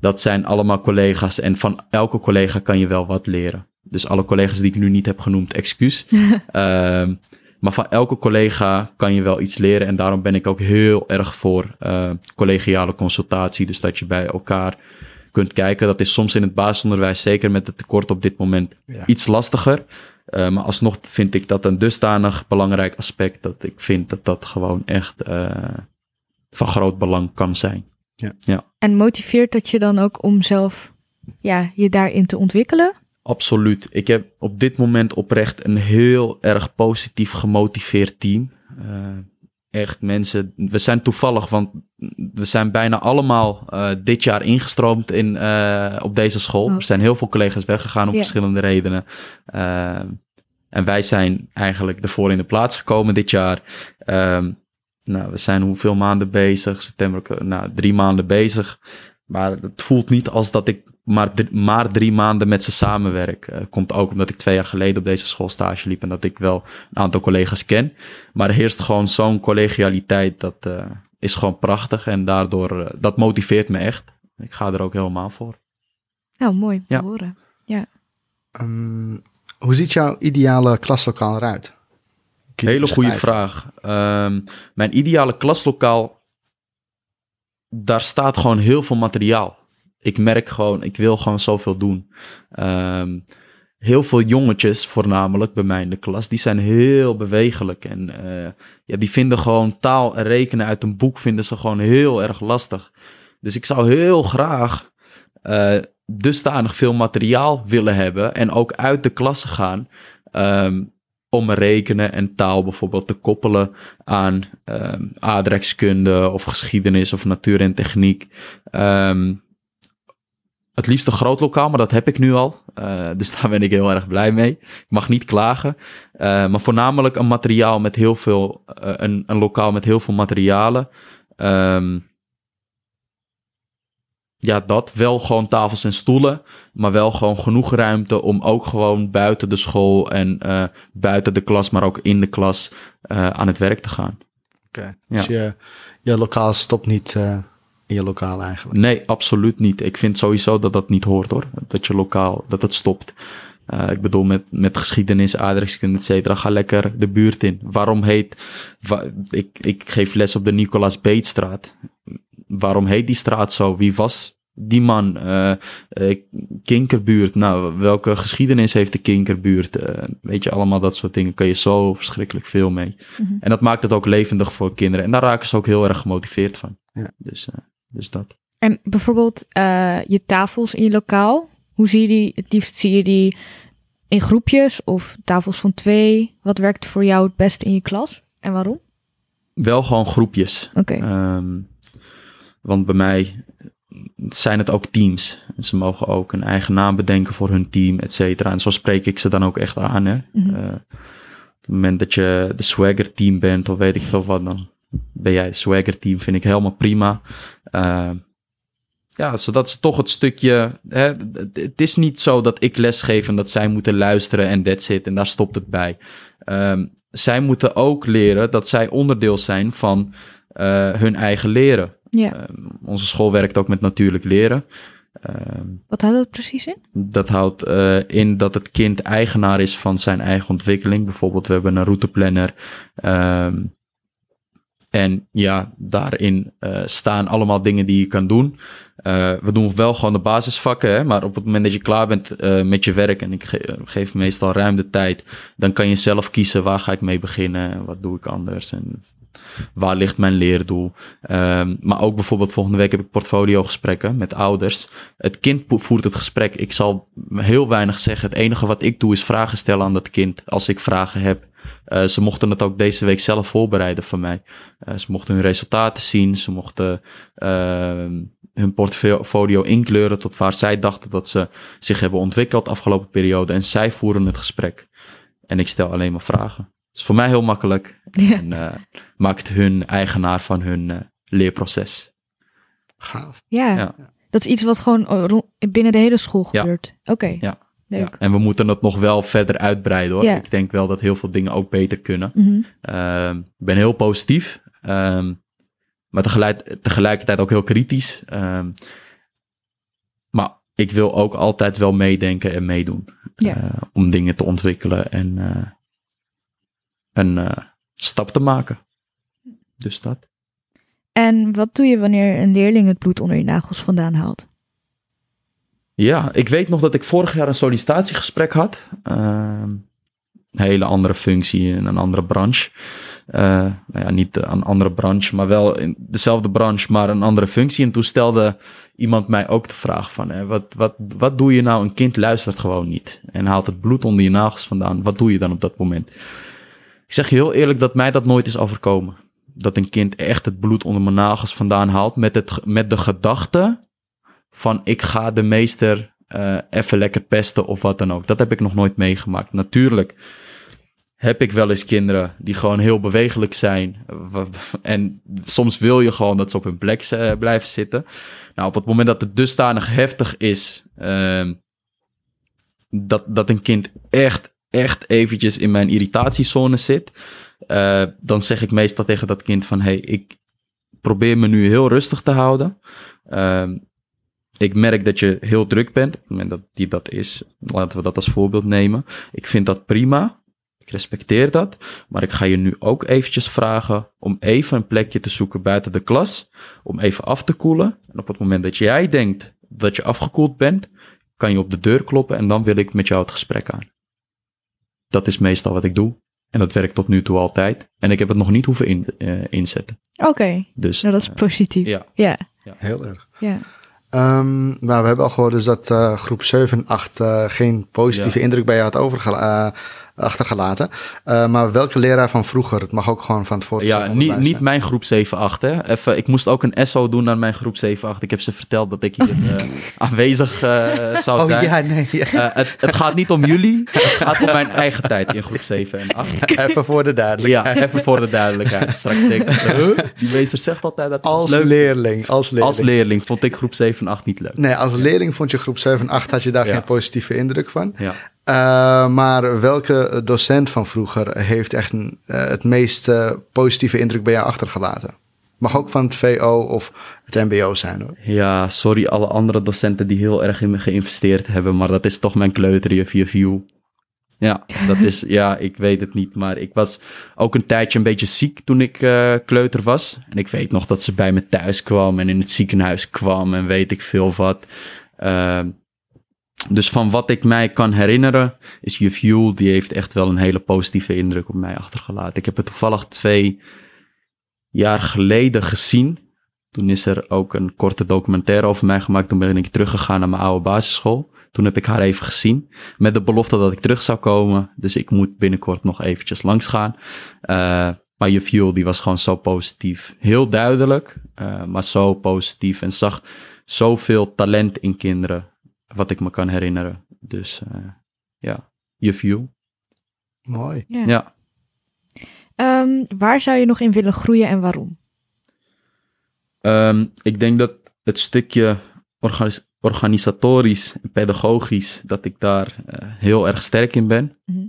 dat zijn allemaal collega's en van elke collega kan je wel wat leren. Dus alle collega's die ik nu niet heb genoemd, excuus. um, maar van elke collega kan je wel iets leren. En daarom ben ik ook heel erg voor uh, collegiale consultatie. Dus dat je bij elkaar kunt kijken. Dat is soms in het basisonderwijs, zeker met het tekort op dit moment, ja. iets lastiger. Uh, maar alsnog vind ik dat een dusdanig belangrijk aspect. Dat ik vind dat dat gewoon echt uh, van groot belang kan zijn. Ja. ja. En motiveert dat je dan ook om zelf ja, je daarin te ontwikkelen? Absoluut. Ik heb op dit moment oprecht een heel erg positief gemotiveerd team. Uh, echt mensen. We zijn toevallig, want we zijn bijna allemaal uh, dit jaar ingestroomd in, uh, op deze school. Oh. Er zijn heel veel collega's weggegaan om yeah. verschillende redenen. en wij zijn eigenlijk ervoor in de plaats gekomen dit jaar. nou, we zijn hoeveel maanden bezig? September, nou, drie maanden bezig. Maar het voelt niet als dat ik maar, maar drie maanden met ze samenwerk. Eh, komt ook omdat ik twee jaar geleden op deze school stage liep en dat ik wel een aantal collega's ken. Maar er heerst gewoon zo'n collegialiteit, dat eh, is gewoon prachtig. En daardoor, eh, dat motiveert me echt. Ik ga er ook helemaal voor. Nou, mooi te Ja. horen. Ehm, hoe ziet jouw ideale klaslokaal eruit? Hele goede vraag. Ehm, mijn ideale klaslokaal, daar staat gewoon heel veel materiaal. Ik merk gewoon, ik wil gewoon zoveel doen. Ehm, heel veel jongetjes, voornamelijk bij mij in de klas, die zijn heel bewegelijk. En eh, ja, die vinden gewoon taal en rekenen uit een boek vinden ze gewoon heel erg lastig. Dus ik zou heel graag eh dusdanig veel materiaal willen hebben en ook uit de klasse gaan. ehm, om rekenen en taal bijvoorbeeld te koppelen aan ehm aardrijkskunde of geschiedenis of natuur en techniek. Ehm, het liefst een groot lokaal, maar dat heb ik nu al. Eh, dus daar ben ik heel erg blij mee. Ik mag niet klagen. Eh, maar voornamelijk een materiaal met heel veel, eh, een, een lokaal met heel veel materialen. Ehm, ja, dat. Wel gewoon tafels en stoelen. Maar wel gewoon genoeg ruimte om ook gewoon buiten de school en eh, buiten de klas, maar ook in de klas eh, aan het werk te gaan. Oké, Ja. Dus je, je lokaal stopt niet eh, in je lokaal eigenlijk. Nee, absoluut niet. Ik vind sowieso dat dat niet hoort hoor. Dat je lokaal, dat het stopt. Ik bedoel, met, met geschiedenis, aardrijkskunde, et cetera, ga lekker de buurt in. Waarom heet, wa- ik, ik geef les op de Nicolaas Beetstraat. Waarom heet die straat zo? Wie was die man? Eh, eh, Kinkerbuurt, nou, welke geschiedenis heeft de Kinkerbuurt? Eh, weet je, allemaal dat soort dingen kan je zo verschrikkelijk veel mee. Mhm. En dat maakt het ook levendig voor kinderen. En daar raken ze ook heel erg gemotiveerd van. Ja. Dus, eh, dus dat. En bijvoorbeeld eh, je tafels in je lokaal. Hoe zie je die? Het liefst zie je die in groepjes of tafels van twee. Wat werkt voor jou het beste in je klas en waarom? Wel gewoon groepjes. Oké. Ehm, want bij mij zijn het ook teams. Ze mogen ook een eigen naam bedenken voor hun team, et cetera. En zo spreek ik ze dan ook echt aan. Hè? Mhm. Eh, op het moment dat je de swagger team bent, of weet ik veel wat, dan ben jij swagger team, vind ik helemaal prima. Ehm, ja, zodat ze toch het stukje. Hè, het- het is niet zo dat ik lesgeef en dat zij moeten luisteren en that's it. En daar stopt het bij. Ehm, zij moeten ook leren dat zij onderdeel zijn van eh, hun eigen leren. Ja. Ehm, onze school werkt ook met natuurlijk leren. Ehm, Wat houdt dat precies in? dat houdt eh, in dat het kind eigenaar is van zijn eigen ontwikkeling. Bijvoorbeeld, we hebben een routeplanner. ehm, en ja, daarin eh, staan allemaal dingen die je kan doen. Eh, we doen wel gewoon de basisvakken, hè, maar op het moment dat je klaar bent met je werk, en ik ge- geef meestal ruim de tijd, dan kan je zelf kiezen waar ga ik mee beginnen, wat doe ik anders en waar ligt mijn leerdoel. Ehm, maar ook bijvoorbeeld volgende week heb ik portfoliogesprekken met ouders. Het kind voert het gesprek. Ik zal heel weinig zeggen. Het enige wat ik doe is vragen stellen aan dat kind als ik vragen heb. Eh, ze mochten het ook deze week zelf voorbereiden van mij. Eh, ze mochten hun resultaten zien. Ze mochten ehm, hun portfolio inkleuren tot waar zij dachten dat ze zich hebben ontwikkeld de afgelopen periode. En zij voeren het gesprek. En ik stel alleen maar vragen. Het is voor mij heel makkelijk. Ja. En eh, maakt hun eigenaar van hun eh, leerproces. Gaaf. Ja. Ja. Dat is iets wat gewoon eh, binnen de hele school Ja. gebeurt. Oké. Ja. Leuk. Ja, en we moeten het nog wel verder uitbreiden hoor. Ja. Ik denk wel dat heel veel dingen ook beter kunnen. Mhm. Ehm, ik ben heel positief, ehm, maar tegelijk, tegelijkertijd ook heel kritisch. Ehm, maar ik wil ook altijd wel meedenken en meedoen. Ja. om dingen te ontwikkelen en eh, een eh, stap te maken. Dus dat. En wat doe je wanneer een leerling het bloed onder je nagels vandaan haalt? Ja, ik weet nog dat ik vorig jaar een sollicitatiegesprek had. Ehm, een hele andere functie in een andere branche. Eh, nou ja, niet een andere branche, maar wel in dezelfde branche, maar een andere functie. En toen stelde iemand mij ook de vraag van, hè, wat, wat, wat doe je nou? Een kind luistert gewoon niet en haalt het bloed onder je nagels vandaan. Wat doe je dan op dat moment? Ik zeg je heel eerlijk dat mij dat nooit is overkomen. Dat een kind echt het bloed onder mijn nagels vandaan haalt met, het, met de gedachte van ik ga de meester eh, even lekker pesten of wat dan ook. Dat heb ik nog nooit meegemaakt. Natuurlijk heb ik wel eens kinderen die gewoon heel bewegelijk zijn. En soms wil je gewoon dat ze op hun plek eh, blijven zitten. Nou, op het moment dat het dusdanig heftig is, ehm, dat, dat een kind echt, echt eventjes in mijn irritatiezone zit, eh, dan zeg ik meestal tegen dat kind van, hey, ik probeer me nu heel rustig te houden. Ehm, ik merk dat je heel druk bent. Op het moment dat die dat is, laten we dat als voorbeeld nemen. Ik vind dat prima. Ik respecteer dat. Maar ik ga je nu ook eventjes vragen om even een plekje te zoeken buiten de klas. Om even af te koelen. En op het moment dat jij denkt dat je afgekoeld bent, kan je op de deur kloppen en dan wil ik met jou het gesprek aan. Dat is meestal wat ik doe. En dat werkt tot nu toe altijd. En ik heb het nog niet hoeven in, eh, inzetten. Oké, Dus, nou dat is eh, positief. ja. Ja, Heel erg. ja. Ehm, maar we hebben al gehoord dus dat eh, groep 7 en 8 eh, geen positieve Ja. indruk bij je had overgela- eh, achtergelaten. Eh, maar welke leraar van vroeger? Het mag ook gewoon van het voortgezet Ja, niet, niet mijn groep 7-8. Hè. Even, ik moest ook een SO doen aan mijn groep 7-8. Ik heb ze verteld dat ik hier eh, aanwezig eh, zou Oh zijn. ja, nee. ja. Het, het gaat niet om jullie, het gaat om mijn eigen tijd in groep 7 en 8. Even voor de duidelijkheid. Ja, even voor de duidelijkheid. Straks denk ik, huh? die meester zegt altijd dat het Als leuk leerling, als leerling. Als leerling vond ik groep 7 en 8 niet leuk. Nee, als leerling vond je groep 7 en 8 had je daar Ja. geen positieve indruk van. Ja. Eh, maar welke docent van vroeger heeft echt een, eh, het meest eh, positieve indruk bij jou achtergelaten? Mag ook van het VO of het MBO zijn hoor. ja, sorry alle andere docenten die heel erg in me geïnvesteerd hebben, maar dat is toch mijn kleuterjuf, juf View. Ja, dat is, ja, ik weet het niet, maar ik was ook een tijdje een beetje ziek toen ik kleuter was. En ik weet nog dat ze bij me thuis kwam en in het ziekenhuis kwam en weet ik veel wat. Ehm, dus van wat ik mij kan herinneren, is juf Jule, die heeft echt wel een hele positieve indruk op mij achtergelaten. Ik heb het toevallig twee jaar geleden gezien. Toen is er ook een korte documentaire over mij gemaakt. Toen ben ik teruggegaan naar mijn oude basisschool. Toen heb ik haar even gezien. Met de belofte dat ik terug zou komen. Dus ik moet binnenkort nog eventjes langs gaan. Eh, maar die was gewoon zo positief. Heel duidelijk, eh, maar zo positief. En zag zoveel talent in kinderen. Wat ik me kan herinneren. Dus eh, ja, je Fuel. Mooi. ja. Ja. Ehm, waar zou je nog in willen groeien en waarom? Ehm, ik denk dat het stukje organis- organisatorisch en pedagogisch, dat ik daar eh, heel erg sterk in ben. Mhm.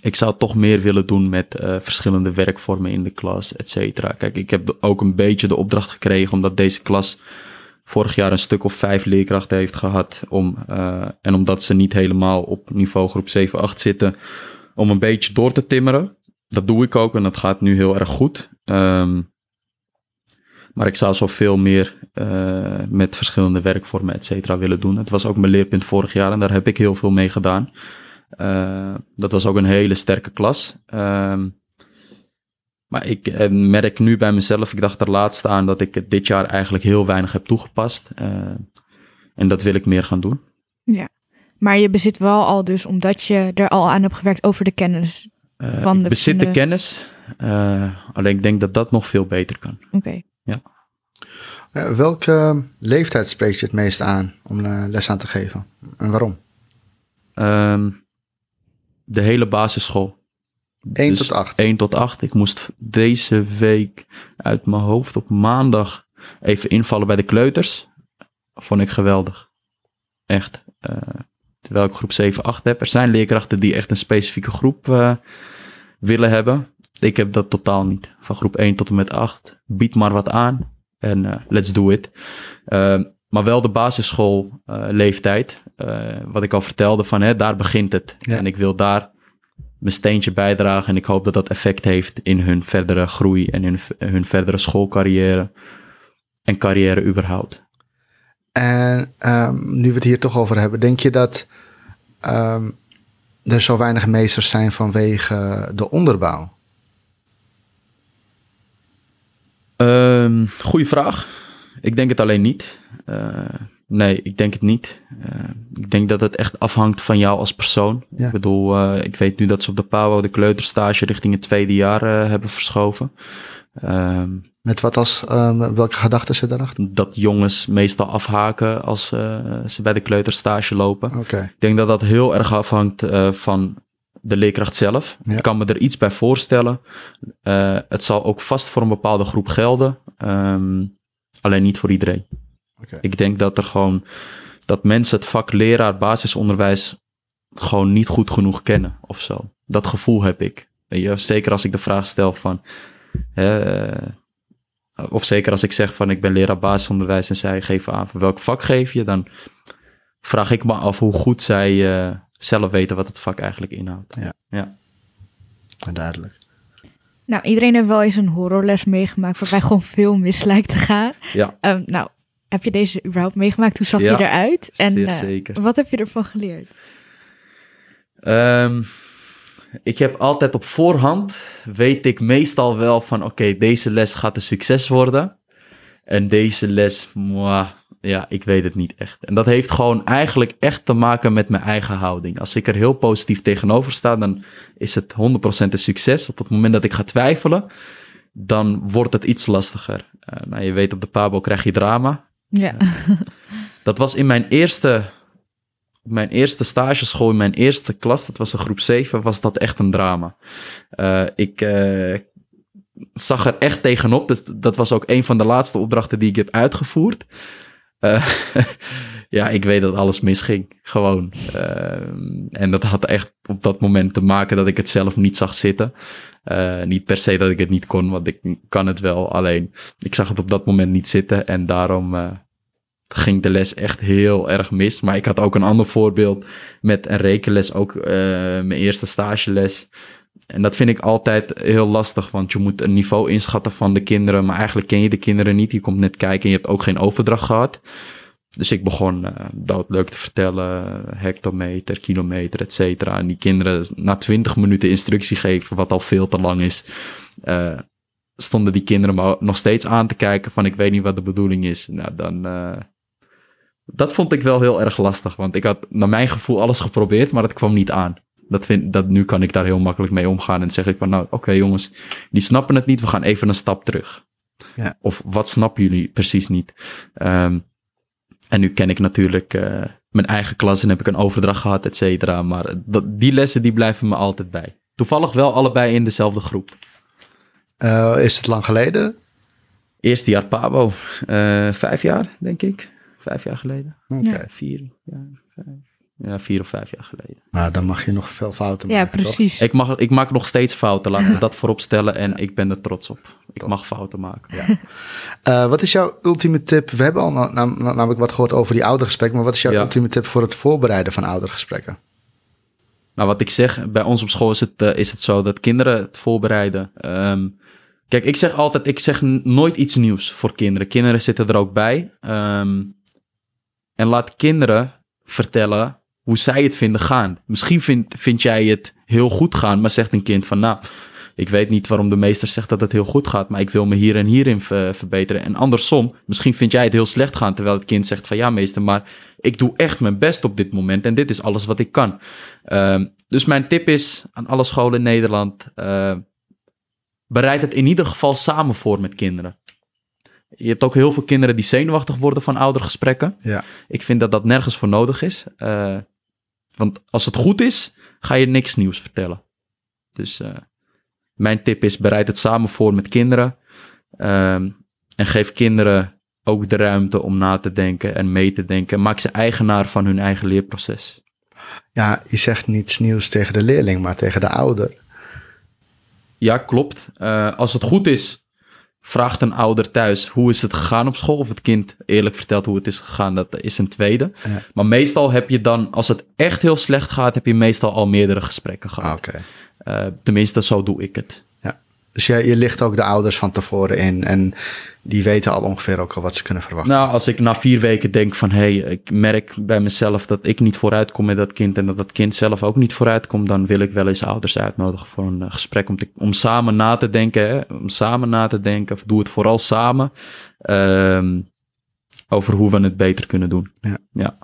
Ik zou toch meer willen doen met eh, verschillende werkvormen in de klas, et cetera. Kijk, ik heb ook een beetje de opdracht gekregen, omdat deze klas vorig jaar een stuk of vijf leerkrachten heeft gehad. Om, eh, en omdat ze niet helemaal op niveau groep 7, 8 zitten, om een beetje door te timmeren. Dat doe ik ook en dat gaat nu heel erg goed. Ehm, maar ik zou zoveel meer eh, met verschillende werkvormen, et cetera, willen doen. Het was ook mijn leerpunt vorig jaar en daar heb ik heel veel mee gedaan. Eh, dat was ook een hele sterke klas. Ehm, maar ik eh, merk nu bij mezelf, ik dacht er laatst aan dat ik het dit jaar eigenlijk heel weinig heb toegepast. Eh, en dat wil ik meer gaan doen. Maar je bezit wel al dus, omdat je er al aan hebt gewerkt over de kennis. Eh, Van ik de bezit de kennis, eh, alleen ik denk dat dat nog veel beter kan. Oké. Eh, welke leeftijd spreekt je het meest aan om les aan te geven? En waarom? Ehm, de hele basisschool. 1 Dus tot 8. 1 tot 8. Ik moest deze week uit mijn hoofd op maandag even invallen bij de kleuters. Vond ik geweldig. Echt. Eh, terwijl ik groep 7, 8 heb. Er zijn leerkrachten die echt een specifieke groep eh, willen hebben. Ik heb dat totaal niet. Van groep 1 tot en met 8. Bied maar wat aan. En eh, let's do it. Maar wel de basisschoolleeftijd. Wat ik al vertelde van, hè, daar begint het. Ja. En ik wil daar mijn steentje bijdragen. En ik hoop dat dat effect heeft in hun verdere groei en in hun verdere schoolcarrière. En carrière überhaupt. En ehm, nu we het hier toch over hebben, denk je dat ehm, er zo weinig meesters zijn vanwege de onderbouw? Ehm goeie vraag. Ik denk het alleen niet. Eh, nee, ik denk het niet. Eh, ik denk dat het echt afhangt van jou als persoon. Ja. Ik bedoel, eh, ik weet nu dat ze op de PAWO de kleuterstage richting het tweede jaar eh, hebben verschoven. Ehm, Met wat als, ehm, welke gedachten zit daarachter? dat jongens meestal afhaken als ze bij de kleuterstage lopen. Ik denk dat dat heel erg afhangt van de leerkracht zelf. Ja. Ik kan me er iets bij voorstellen. Het zal ook vast voor een bepaalde groep gelden. ehm, alleen niet voor iedereen. Oké. Ik denk dat er gewoon dat mensen het vak leraar basisonderwijs gewoon niet goed genoeg kennen of zo. Dat gevoel heb ik. Weet je, zeker als ik de vraag stel van. hè, eh, of zeker als ik zeg van ik ben leraar basisonderwijs en zij geven aan voor welk vak geef je, dan vraag ik me af hoe goed zij eh, zelf weten wat het vak eigenlijk inhoudt. Duidelijk. Nou, iedereen heeft wel eens een horrorles meegemaakt waarbij gewoon veel mis lijkt te gaan. Ja, Ehm, nou, heb je deze überhaupt meegemaakt? Hoe zag Ja, je eruit? En zeer eh, zeker. wat heb je ervan geleerd? Ehm, ik heb altijd op voorhand, weet ik meestal wel van oké, deze les gaat een succes worden. En deze les, mwah, ja, ik weet het niet echt. En dat heeft gewoon eigenlijk echt te maken met mijn eigen houding. Als ik er heel positief tegenover sta, dan is het 100% een succes. Op het moment dat ik ga twijfelen, dan wordt het iets lastiger. Eh, nou, je weet, op de Pabo krijg je drama. Ja. Dat was in mijn eerste, mijn eerste stageschool, in mijn eerste klas, dat was een groep 7, was dat echt een drama. Eh, ik eh, zag er echt tegenop, dus dat was ook een van de laatste opdrachten die ik heb uitgevoerd. Eh, ja, ik weet dat alles misging, gewoon. Eh, en dat had echt op dat moment te maken dat ik het zelf niet zag zitten. Eh, niet per se dat ik het niet kon, want ik kan het wel. Alleen, ik zag het op dat moment niet zitten en daarom eh, ging de les echt heel erg mis. Maar ik had ook een ander voorbeeld met een rekenles, ook eh, mijn eerste stageles. En dat vind ik altijd heel lastig, want je moet een niveau inschatten van de kinderen, maar eigenlijk ken je de kinderen niet. Je komt net kijken en je hebt ook geen overdracht gehad. Dus ik begon uh, doodleuk te vertellen, hectometer, kilometer, et cetera. En die kinderen na 20 minuten instructie geven, wat al veel te lang is, uh, stonden die kinderen me nog steeds aan te kijken van ik weet niet wat de bedoeling is. Nou, dan... Uh, dat vond ik wel heel erg lastig, want ik had naar mijn gevoel alles geprobeerd, maar het kwam niet aan. Dat vind, dat, nu kan ik daar heel makkelijk mee omgaan en zeg ik van nou, oké okay, jongens, die snappen het niet, we gaan even een stap terug. Ja. Of wat snappen jullie precies niet? Um, en nu ken ik natuurlijk uh, mijn eigen klas en heb ik een overdracht gehad, et cetera. Maar dat, die lessen die blijven me altijd bij. Toevallig wel allebei in dezelfde groep. Uh, is het lang geleden? Eerste jaar Pabo. Uh, vijf jaar, denk ik. Vijf jaar geleden. Oké. Okay. Ja, vier jaar, vijf. Ja, vier of vijf jaar geleden. Maar dan mag je nog veel fouten ja, maken. Ja, precies. Toch? Ik, mag, ik maak nog steeds fouten, laten we dat voorop stellen. En ik ben er trots op. Ik mag fouten maken. Ja. Uh, wat is jouw ultieme tip? We hebben al na, na, namelijk wat gehoord over die oudergesprekken. Maar wat is jouw ja. ultieme tip voor het voorbereiden van oudergesprekken? Nou, wat ik zeg, bij ons op school is het, uh, is het zo dat kinderen het voorbereiden. Um, kijk, ik zeg altijd, ik zeg nooit iets nieuws voor kinderen. Kinderen zitten er ook bij. Um, en laat kinderen vertellen hoe zij het vinden gaan. Misschien vind, vind jij het heel goed gaan, maar zegt een kind van, nou, ik weet niet waarom de meester zegt dat het heel goed gaat, maar ik wil me hier en hierin ver, verbeteren. En andersom, misschien vind jij het heel slecht gaan, terwijl het kind zegt van, ja meester, maar ik doe echt mijn best op dit moment en dit is alles wat ik kan. Uh, dus mijn tip is aan alle scholen in Nederland, uh, bereid het in ieder geval samen voor met kinderen. Je hebt ook heel veel kinderen die zenuwachtig worden van oudergesprekken. Ja. Ik vind dat dat nergens voor nodig is. Uh, want als het goed is, ga je niks nieuws vertellen. Dus uh, mijn tip is, bereid het samen voor met kinderen. Um, en geef kinderen ook de ruimte om na te denken en mee te denken. Maak ze eigenaar van hun eigen leerproces. Ja, je zegt niets nieuws tegen de leerling, maar tegen de ouder. Ja, klopt. Uh, als het goed is, vraagt een ouder thuis hoe is het gegaan op school. Of het kind eerlijk vertelt hoe het is gegaan, dat is een tweede. Ja. Maar meestal heb je dan, als het echt heel slecht gaat, heb je meestal al meerdere gesprekken gehad. Ah. Okay. Uh, tenminste, zo doe ik het. Ja. Dus je, je ligt ook de ouders van tevoren in en die weten al ongeveer ook al wat ze kunnen verwachten. Nou, als ik na vier weken denk van, hé, hey, ik merk bij mezelf dat ik niet vooruit kom met dat kind en dat dat kind zelf ook niet vooruit komt, dan wil ik wel eens ouders uitnodigen voor een uh, gesprek om, te, om samen na te denken, hè? om samen na te denken, of doe het vooral samen, um, over hoe we het beter kunnen doen. Ja. ja.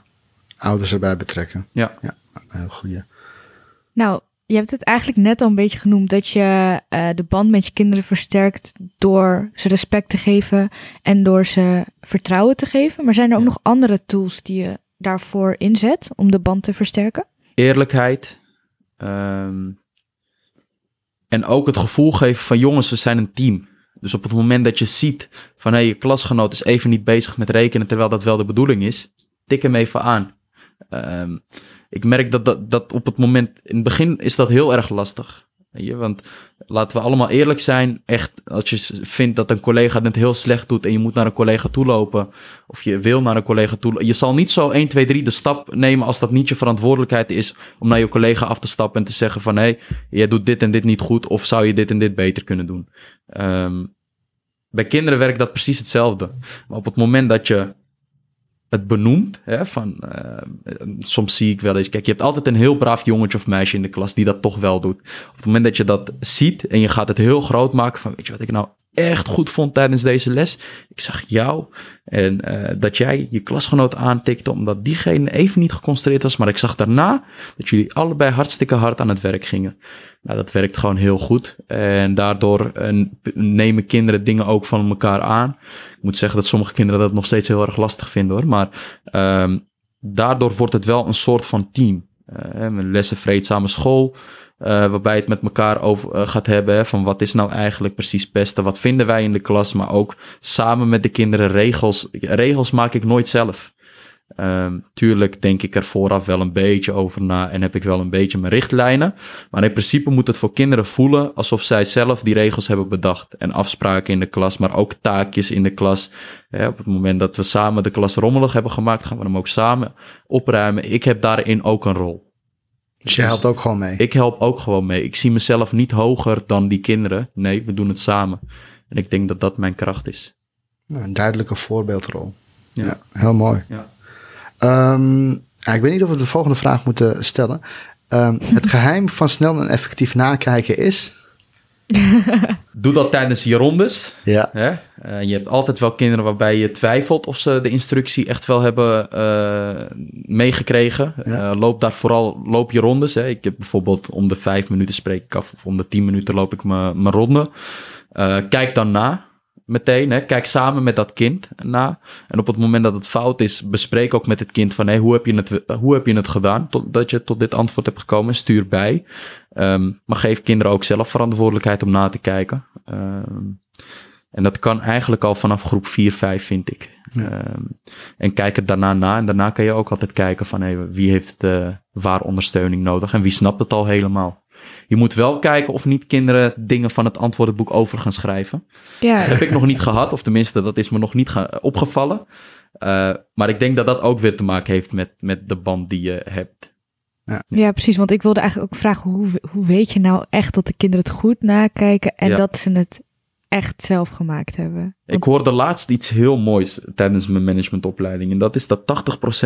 Ouders erbij betrekken. Ja. Ja, heel goeie. Nou, je hebt het eigenlijk net al een beetje genoemd dat je uh, de band met je kinderen versterkt door ze respect te geven en door ze vertrouwen te geven. Maar zijn er ook Ja. nog andere tools die je daarvoor inzet om de band te versterken? Eerlijkheid, Ehm, en ook het gevoel geven van jongens, we zijn een team. Dus op het moment dat je ziet van hé, hey, je klasgenoot is even niet bezig met rekenen terwijl dat wel de bedoeling is, tik hem even aan. Ehm, ik merk dat, dat, dat op het moment, in het begin is dat heel erg lastig. Je, want laten we allemaal eerlijk zijn. Echt, als je vindt dat een collega het heel slecht doet en je moet naar een collega toe lopen. Of je wil naar een collega toe Je zal niet zo 1, 2, 3 de stap nemen als dat niet je verantwoordelijkheid is. Om naar je collega af te stappen en te zeggen van hé, hey, jij doet dit en dit niet goed. Of zou je dit en dit beter kunnen doen. Um, bij kinderen werkt dat precies hetzelfde. Maar op het moment dat je het benoemt. Hè, van, uh, soms zie ik wel eens, kijk, je hebt altijd een heel braaf jongetje of meisje in de klas die dat toch wel doet. Op het moment dat je dat ziet en je gaat het heel groot maken van, weet je wat ik nou echt goed vond tijdens deze les? Ik zag jou en uh, dat jij je klasgenoot aantikte omdat diegene even niet geconcentreerd was, maar ik zag daarna dat jullie allebei hartstikke hard aan het werk gingen. Nou, dat werkt gewoon heel goed. En daardoor uh, nemen kinderen dingen ook van elkaar aan. Ik moet zeggen dat sommige kinderen dat nog steeds heel erg lastig vinden hoor. Maar um, daardoor wordt het wel een soort van team. Een lessen vreedzame school. Uh, waarbij het met elkaar over gaat hebben. Van wat is nou eigenlijk precies beste? Wat vinden wij in de klas? Maar ook samen met de kinderen regels. Regels maak ik nooit zelf. Um, tuurlijk denk ik er vooraf wel een beetje over na en heb ik wel een beetje mijn richtlijnen. Maar in principe moet het voor kinderen voelen alsof zij zelf die regels hebben bedacht. En afspraken in de klas, maar ook taakjes in de klas. Ja, op het moment dat we samen de klas rommelig hebben gemaakt, gaan we hem ook samen opruimen. Ik heb daarin ook een rol. Dus je helpt ook gewoon mee? Ik help ook gewoon mee. Ik zie mezelf niet hoger dan die kinderen. Nee, we doen het samen. En ik denk dat dat mijn kracht is. Nou, een duidelijke voorbeeldrol. Ja, ja heel mooi. Ja. Um, ik weet niet of we de volgende vraag moeten stellen. Um, het geheim van snel en effectief nakijken is. Doe dat tijdens je rondes. Ja. Hè? Uh, je hebt altijd wel kinderen waarbij je twijfelt of ze de instructie echt wel hebben uh, meegekregen. Ja. Uh, loop daar vooral, loop je rondes. Hè? Ik heb bijvoorbeeld om de vijf minuten spreek ik af of om de tien minuten loop ik mijn ronde. kijk dan na meteen. Hè? Kijk samen met dat kind na. En op het moment dat het fout is, bespreek ook met het kind van hey, hoe, heb je het, hoe heb je het gedaan tot, dat je tot dit antwoord hebt gekomen. Stuur bij. Um, maar geef kinderen ook zelf verantwoordelijkheid om na te kijken. Um, en dat kan eigenlijk al vanaf groep 4, 5, vind ik. Ja. Um, en kijk het daarna na. En daarna kan je ook altijd kijken van hey, wie heeft uh, waar ondersteuning nodig en wie snapt het al helemaal. Je moet wel kijken of niet kinderen dingen van het antwoordenboek over gaan schrijven. Ja. Dat heb ik nog niet gehad, of tenminste, dat is me nog niet opgevallen. Uh, maar ik denk dat dat ook weer te maken heeft met, met de band die je hebt. Ja. ja, precies. Want ik wilde eigenlijk ook vragen: hoe, hoe weet je nou echt dat de kinderen het goed nakijken en ja. dat ze het echt zelf gemaakt hebben? Want... Ik hoorde laatst iets heel moois tijdens mijn managementopleiding. En dat is dat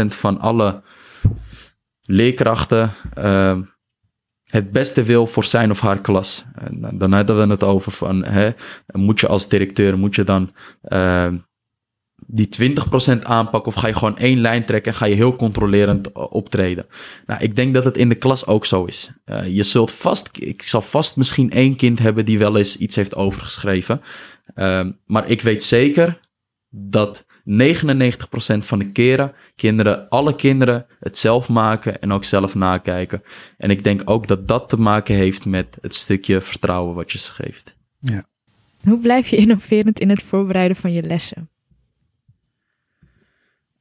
80% van alle leerkrachten. Uh, het beste wil voor zijn of haar klas. En dan hadden we het over van, hè, moet je als directeur, moet je dan uh, die 20% aanpakken of ga je gewoon één lijn trekken en ga je heel controlerend optreden? Nou, ik denk dat het in de klas ook zo is. Je zult vast, ik zal vast misschien één kind hebben die wel eens iets heeft overgeschreven. Uh, maar ik weet zeker dat 99% van de keren kinderen, alle kinderen het zelf maken en ook zelf nakijken. En ik denk ook dat dat te maken heeft met het stukje vertrouwen wat je ze geeft. Ja. Hoe blijf je innoverend in het voorbereiden van je lessen?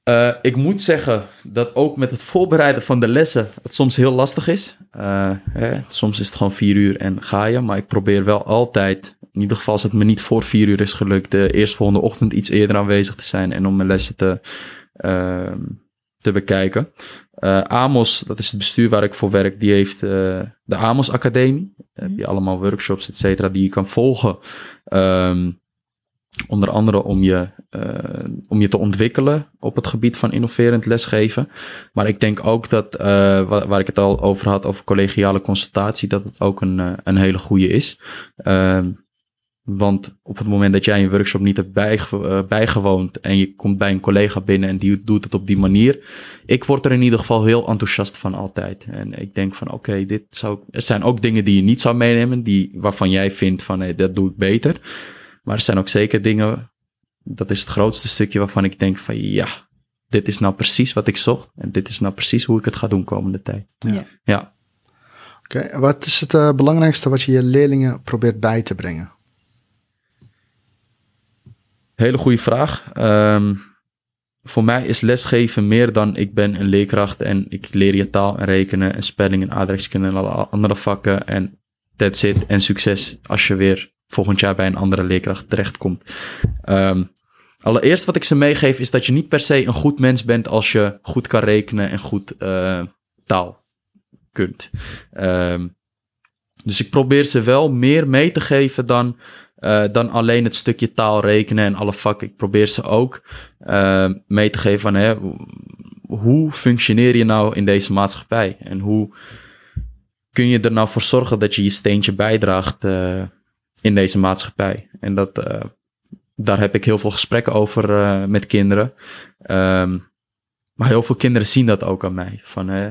Uh, ik moet zeggen dat ook met het voorbereiden van de lessen het soms heel lastig is. Uh, hè, soms is het gewoon vier uur en ga je. Maar ik probeer wel altijd, in ieder geval als het me niet voor vier uur is gelukt, de eerstvolgende ochtend iets eerder aanwezig te zijn en om mijn lessen te, uh, te bekijken. Uh, Amos, dat is het bestuur waar ik voor werk, die heeft de Amos Academie. Mm. Heb je allemaal workshops, et cetera, die je kan volgen. Um, onder andere om je, uh, om je te ontwikkelen op het gebied van innoverend lesgeven. Maar ik denk ook dat, uh, waar, ik het al over had, over collegiale consultatie, dat het ook een, uh, een hele goede is. want op het moment dat jij een workshop niet hebt bijge bijgewoond en je komt bij een collega binnen en die doet het op die manier. Ik word er in ieder geval heel enthousiast van altijd. En ik denk van oké, dit zou. Er zijn ook dingen die je niet zou meenemen, die, waarvan jij vindt van hey, dat doe ik beter. Maar er zijn ook zeker dingen, dat is het grootste stukje waarvan ik denk van ja, dit is nou precies wat ik zocht. En dit is nou precies hoe ik het ga doen komende tijd. Ja. ja. Oké, wat is het eh, belangrijkste wat je je leerlingen probeert bij te brengen? Hele goede vraag. Ehm, voor mij is lesgeven meer dan ik ben een leerkracht en ik leer je taal en rekenen en spelling en aardrijkskunde en alle andere vakken en that's it en succes als je weer volgend jaar bij een andere leerkracht terechtkomt. Ehm, allereerst wat ik ze meegeef is dat je niet per se een goed mens bent als je goed kan rekenen en goed eh, taal kunt. Ehm, dus ik probeer ze wel meer mee te geven dan, eh, dan alleen het stukje taal rekenen en alle vakken. Ik probeer ze ook eh, mee te geven van hè, hoe functioneer je nou in deze maatschappij? En hoe kun je er nou voor zorgen dat je je steentje bijdraagt in deze maatschappij? En dat, daar heb ik heel veel gesprekken over met kinderen. Um, maar heel veel kinderen zien dat ook aan mij. Van, hè,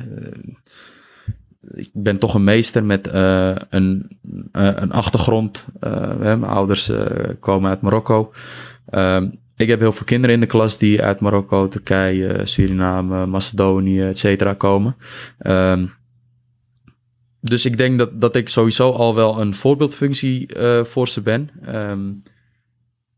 ik ben toch een meester met een, een achtergrond. Uh, mijn ouders komen uit Marokko. Ehm, ik heb heel veel kinderen in de klas die uit Marokko, Turkije, Suriname, Macedonië, et cetera komen. Um, dus ik denk dat, dat ik sowieso al wel een voorbeeldfunctie voor ze ben. Um,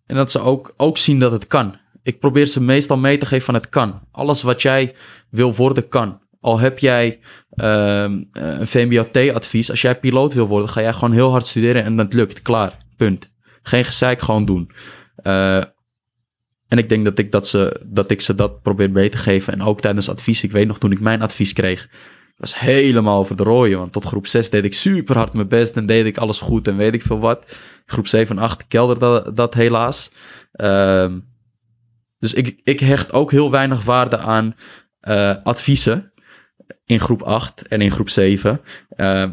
en dat ze ook, ook zien dat het kan. Ik probeer ze meestal mee te geven van het kan. Alles wat jij wil worden kan. Al heb jij um, een VMBO-T-advies, als jij piloot wil worden, ga jij gewoon heel hard studeren en dat lukt. Klaar, punt. Geen gezeik, gewoon doen. Uh, en ik denk dat ik, dat, ze, dat ik ze dat probeer mee te geven. En ook tijdens advies. Ik weet nog toen ik mijn advies kreeg. Was helemaal over de rooien. Want tot groep 6 deed ik super hard mijn best. En deed ik alles goed en weet ik veel wat. Groep 7 en 8 kelderde dat, dat helaas. Uh, dus ik, ik hecht ook heel weinig waarde aan uh, adviezen in groep 8 en in groep 7. Uh,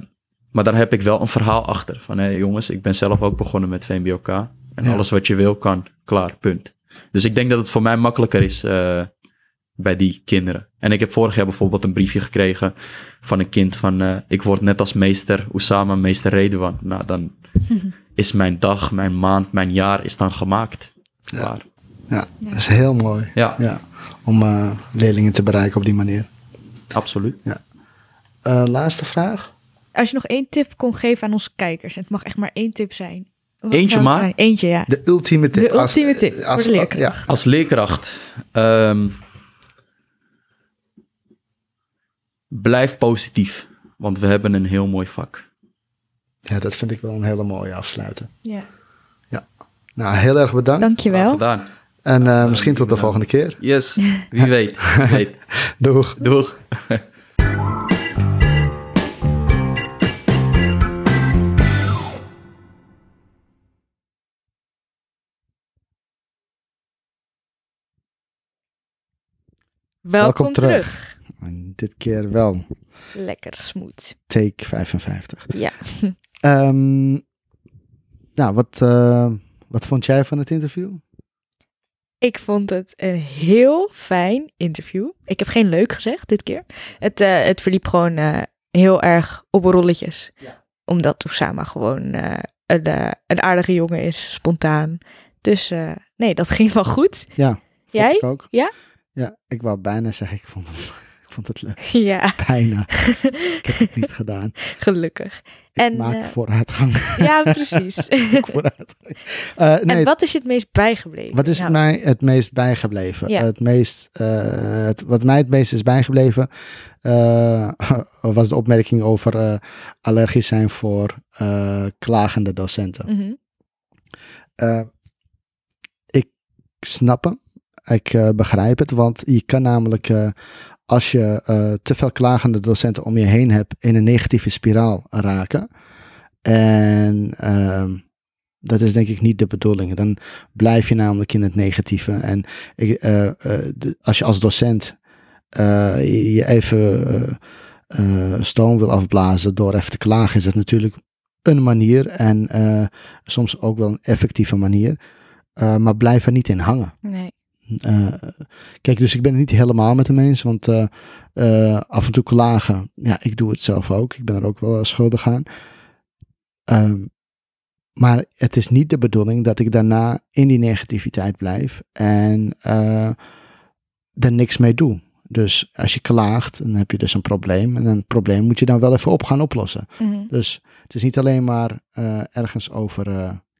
maar daar heb ik wel een verhaal achter. Van hé hey, jongens, ik ben zelf ook begonnen met VMBOK. En ja. alles wat je wil kan, klaar, punt. Dus ik denk dat het voor mij makkelijker is uh, bij die kinderen. En ik heb vorig jaar bijvoorbeeld een briefje gekregen van een kind van... Uh, ik word net als meester Oussama, meester Redouan. Nou, dan is mijn dag, mijn maand, mijn jaar is dan gemaakt. Ja, ja dat is heel mooi. Ja. ja om uh, leerlingen te bereiken op die manier. Absoluut. Ja. Uh, laatste vraag. Als je nog één tip kon geven aan onze kijkers, en het mag echt maar één tip zijn. Wat Eentje maar? Zijn? Eentje, ja. De ultieme tip. De ultieme als, tip als, voor de leerkracht. Ja. Als leerkracht. Um, blijf positief, want we hebben een heel mooi vak. Ja, dat vind ik wel een hele mooie afsluiten. Ja. Ja. Nou, heel erg bedankt. Dankjewel. gedaan. En uh, misschien tot de volgende keer. Yes, wie weet. Wie weet. Doeg. Doeg. Welkom, Welkom terug. terug. En dit keer wel. Lekker smooth. Take 55. Ja. um, nou, wat, uh, wat vond jij van het interview? Ik vond het een heel fijn interview. Ik heb geen leuk gezegd dit keer. Het, uh, het verliep gewoon uh, heel erg op rolletjes. Ja. Omdat Osama gewoon een, een, aardige jongen is, spontaan. Dus nee, dat ging wel goed. Ja, Jij? Ik ook. Ja? Ja, ik wou bijna zeggen, ik vond vond het leuk. Ja. Bijna. ik heb het niet gedaan. Gelukkig. Ik en, maak vooruitgang. Ja, precies. vooruitgang. Uh, nee, en wat is je het meest bijgebleven? Wat is nou. mij het meest bijgebleven? Ja. Het meest, uh, het, wat mij het meest is bijgebleven was de opmerking over allergisch zijn voor klagende docenten. Mm -hmm. ik snap hem. Ik begrijp het, want je kan namelijk, als je uh, te veel klagende docenten om je heen hebt, in een negatieve spiraal raken. En ehm, dat is denk ik niet de bedoeling. Dan blijf je namelijk in het negatieve. En ik, de, als je als docent je even stoom wil afblazen door even te klagen, is dat natuurlijk een manier en soms ook wel een effectieve manier. maar blijf er niet in hangen. Nee. Uh, kijk, dus ik ben het niet helemaal met hem eens, want uh, uh, af en toe klagen, ja, ik doe het zelf ook. Ik ben er ook wel schuldig aan. Um, maar het is niet de bedoeling dat ik daarna in die negativiteit blijf en er niks mee doe. Dus als je klaagt, dan heb je dus een probleem. En een probleem moet je dan wel even op gaan oplossen. Mhm. Dus het is niet alleen maar eh, ergens over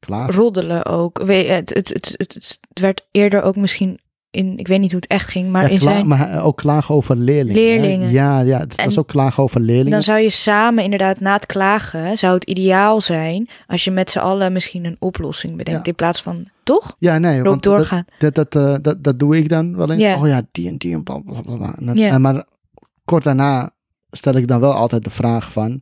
eh. Roddelen ook. We- Het, het, het, het, het werd eerder ook misschien in, ik weet niet hoe het echt ging, maar Ja, in zijn... Maar ook klagen over leerlingen. hè? Leerlingen. Ja, ja, het En was ook klagen over leerlingen. Dan zou je samen inderdaad na het klagen, zou het ideaal zijn als je met z'n allen misschien een oplossing bedenkt. Ja. In plaats van, toch? ja, nee, want dat, doorgaan. dat, dat, eh, dat, dat doe ik dan wel eens. Oh ja, die en die en bla bla bla. bla. En dan- Ja. en maar kort daarna stel ik dan wel altijd de vraag van...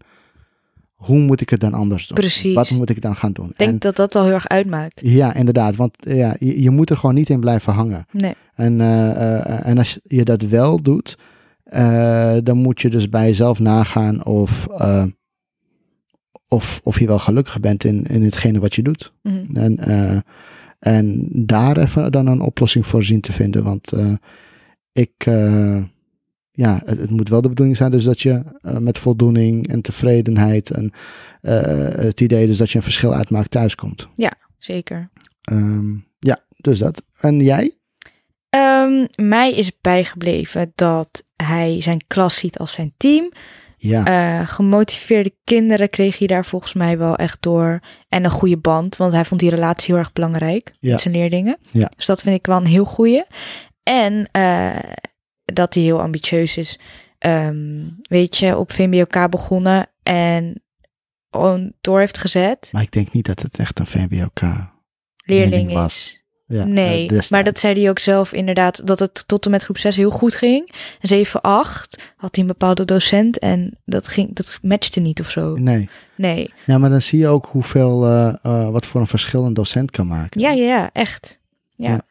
Hoe moet ik het dan anders doen? Precies. Wat moet ik dan gaan doen? Ik denk En- dat dat al heel erg uitmaakt. Ja, inderdaad. Want ja, je, je moet er gewoon niet in blijven hangen. Nee. En, eh, eh, en als je dat wel doet, eh, dan moet je dus bij jezelf nagaan of, eh, of, of je wel gelukkig bent in, in hetgene wat je doet. Mhm. En, eh, en daar even dan een oplossing voor zien te vinden. Want eh, ik, eh, ja, het, het moet wel de bedoeling zijn dus dat je eh, met voldoening en tevredenheid en eh, het idee dus dat je een verschil uitmaakt thuiskomt. Zeker. Ehm, ja, dus dat. En jij? Ehm, mij is bijgebleven dat hij zijn klas ziet als zijn team. Ja, Eh, gemotiveerde kinderen kreeg hij daar volgens mij wel echt door. En een goede band, want hij vond die relatie heel erg belangrijk Ja. met zijn leerlingen. Ja. Dus dat vind ik wel een heel goeie. En dat hij heel ambitieus is. Ehm, weet je, op VMBOK begonnen en door heeft gezet. maar ik denk niet dat het echt een VWOK Leerling leerling is. was. Ja, nee, eh, destijds. maar dat zei hij ook zelf inderdaad, dat het tot en met groep 6 heel goed ging. En 7, 8 had hij een bepaalde docent en dat, ging, dat matchte niet of zo. Nee. Nee, Ja, maar dan zie je ook hoeveel, eh, eh, wat voor een verschil een docent kan maken. ja, ja, ja, echt. Ja. Ja.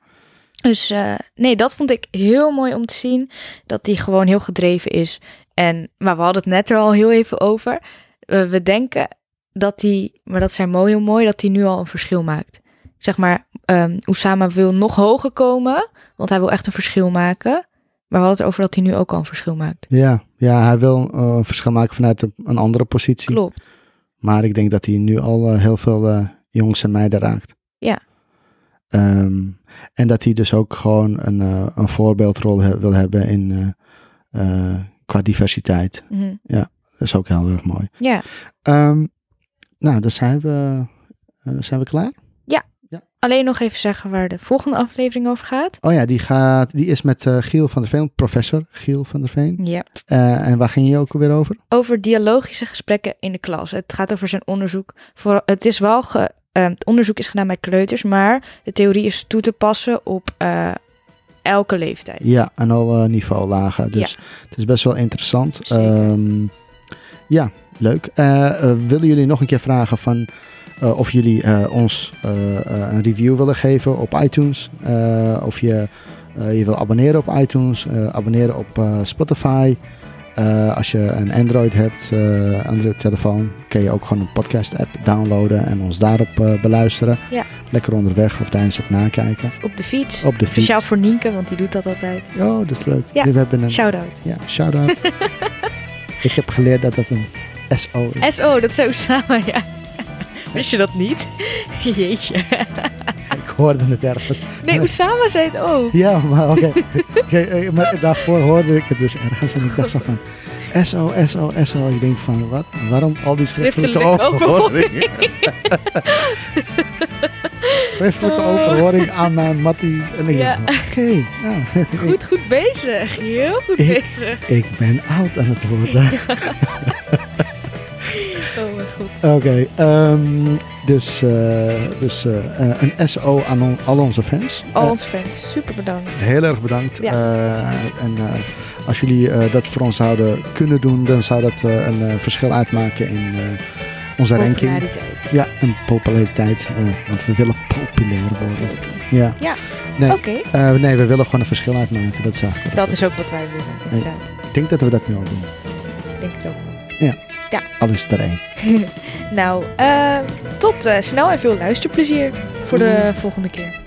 Dus eh, nee, dat vond ik heel mooi om te zien, dat hij gewoon heel gedreven is. En, maar we hadden het net er al heel even over. We denken dat hij, maar dat zijn mooi heel mooi, dat hij nu al een verschil maakt. Zeg maar, ehm Oussama wil nog hoger komen, want hij wil echt een verschil maken. Maar we hadden het erover dat hij nu ook al een verschil maakt. Ja, ja hij wil eh, een verschil maken vanuit een, andere positie. Klopt. Maar ik denk dat hij nu al eh, heel veel jongens en meiden raakt. Ja. Ehm, en dat hij dus ook gewoon een, eh, een voorbeeldrol he- wil hebben in, eh, eh, qua diversiteit. Mhm. Dat is ook heel erg mooi. Ja, Ehm, nou, dan zijn we, zijn we klaar. alleen nog even zeggen waar de volgende aflevering over gaat. Oh ja, die, gaat, die is met Giel van der Veen, professor Giel van der Veen. Ja. En waar ging je ook alweer over? Over dialogische gesprekken in de klas. Het gaat over zijn onderzoek. Voor, het is wel ge, eh, het onderzoek is gedaan bij kleuters, maar de theorie is toe te passen op eh, elke leeftijd. Ja, aan alle niveaulagen. Dus het is best wel interessant. Ehm, ja, leuk. Eh, eh, willen jullie nog een keer vragen van eh, of jullie eh, ons eh, eh, een review willen geven op iTunes? Eh, of je eh, je wil abonneren op iTunes, eh, abonneren op eh, Spotify. Eh, als je een Android hebt, eh Android telefoon, kun je ook gewoon een podcast app downloaden en ons daarop eh, beluisteren. Ja. Lekker onderweg of tijdens het nakijken. Op de fiets. Op de fiets. Speciaal voor Nienke, want die doet dat altijd. Oh, dat is leuk. Ja. We hebben een Shout-out. ja, shout-out. ik heb geleerd dat dat een SO is. SO, dat is Osama, ja. Wist je dat niet? Jeetje. Ik hoorde het ergens. Nee, Osama zei het ook. Ja, maar oké. Eh, maar daarvoor hoorde ik het dus ergens. En ik dacht zo van... SO, SO, SO. Ik denk van, wat? Waarom al die schriftelijke, Schriftelijke overhoring? schriftelijke Oh. overhoring aan mijn matties. En ik Ja. dacht, oké. nou, ik, Goed, goed bezig. Heel goed Ik- bezig. ik ben oud aan het worden. Oh mijn god. Oké, ehm, dus, eh, dus eh, eh, een SO aan on- al onze fans. Al onze fans, super bedankt. heel erg bedankt. Ja. En als jullie dat voor ons zouden kunnen doen, dan zou dat een verschil uitmaken in onze ranking. Populariteit. Ja, en populariteit. want we willen populair worden. Ja. Ja. Nee, Oké, eh, nee, we willen gewoon een verschil uitmaken. Dat is dat is ook wat wij willen. Ik denk dat we dat nu al doen. Ik denk het ook wel. Al het er één. Nou, eh, tot eh, snel en veel luisterplezier voor de volgende keer.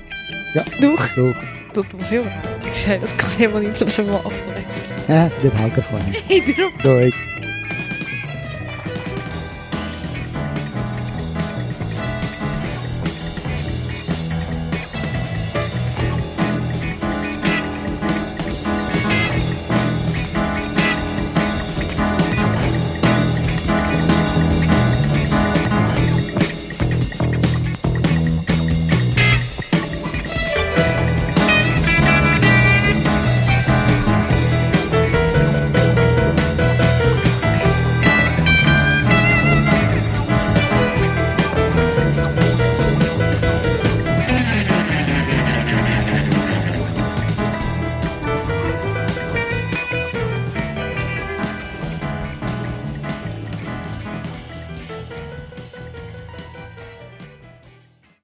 Ja. Doeg. Doeg. Dat was heel raar. Ik zei, dat kan helemaal niet, dat is helemaal afgelegd. Ja, dit hou ik er gewoon in. Hey, doe erop. Doei.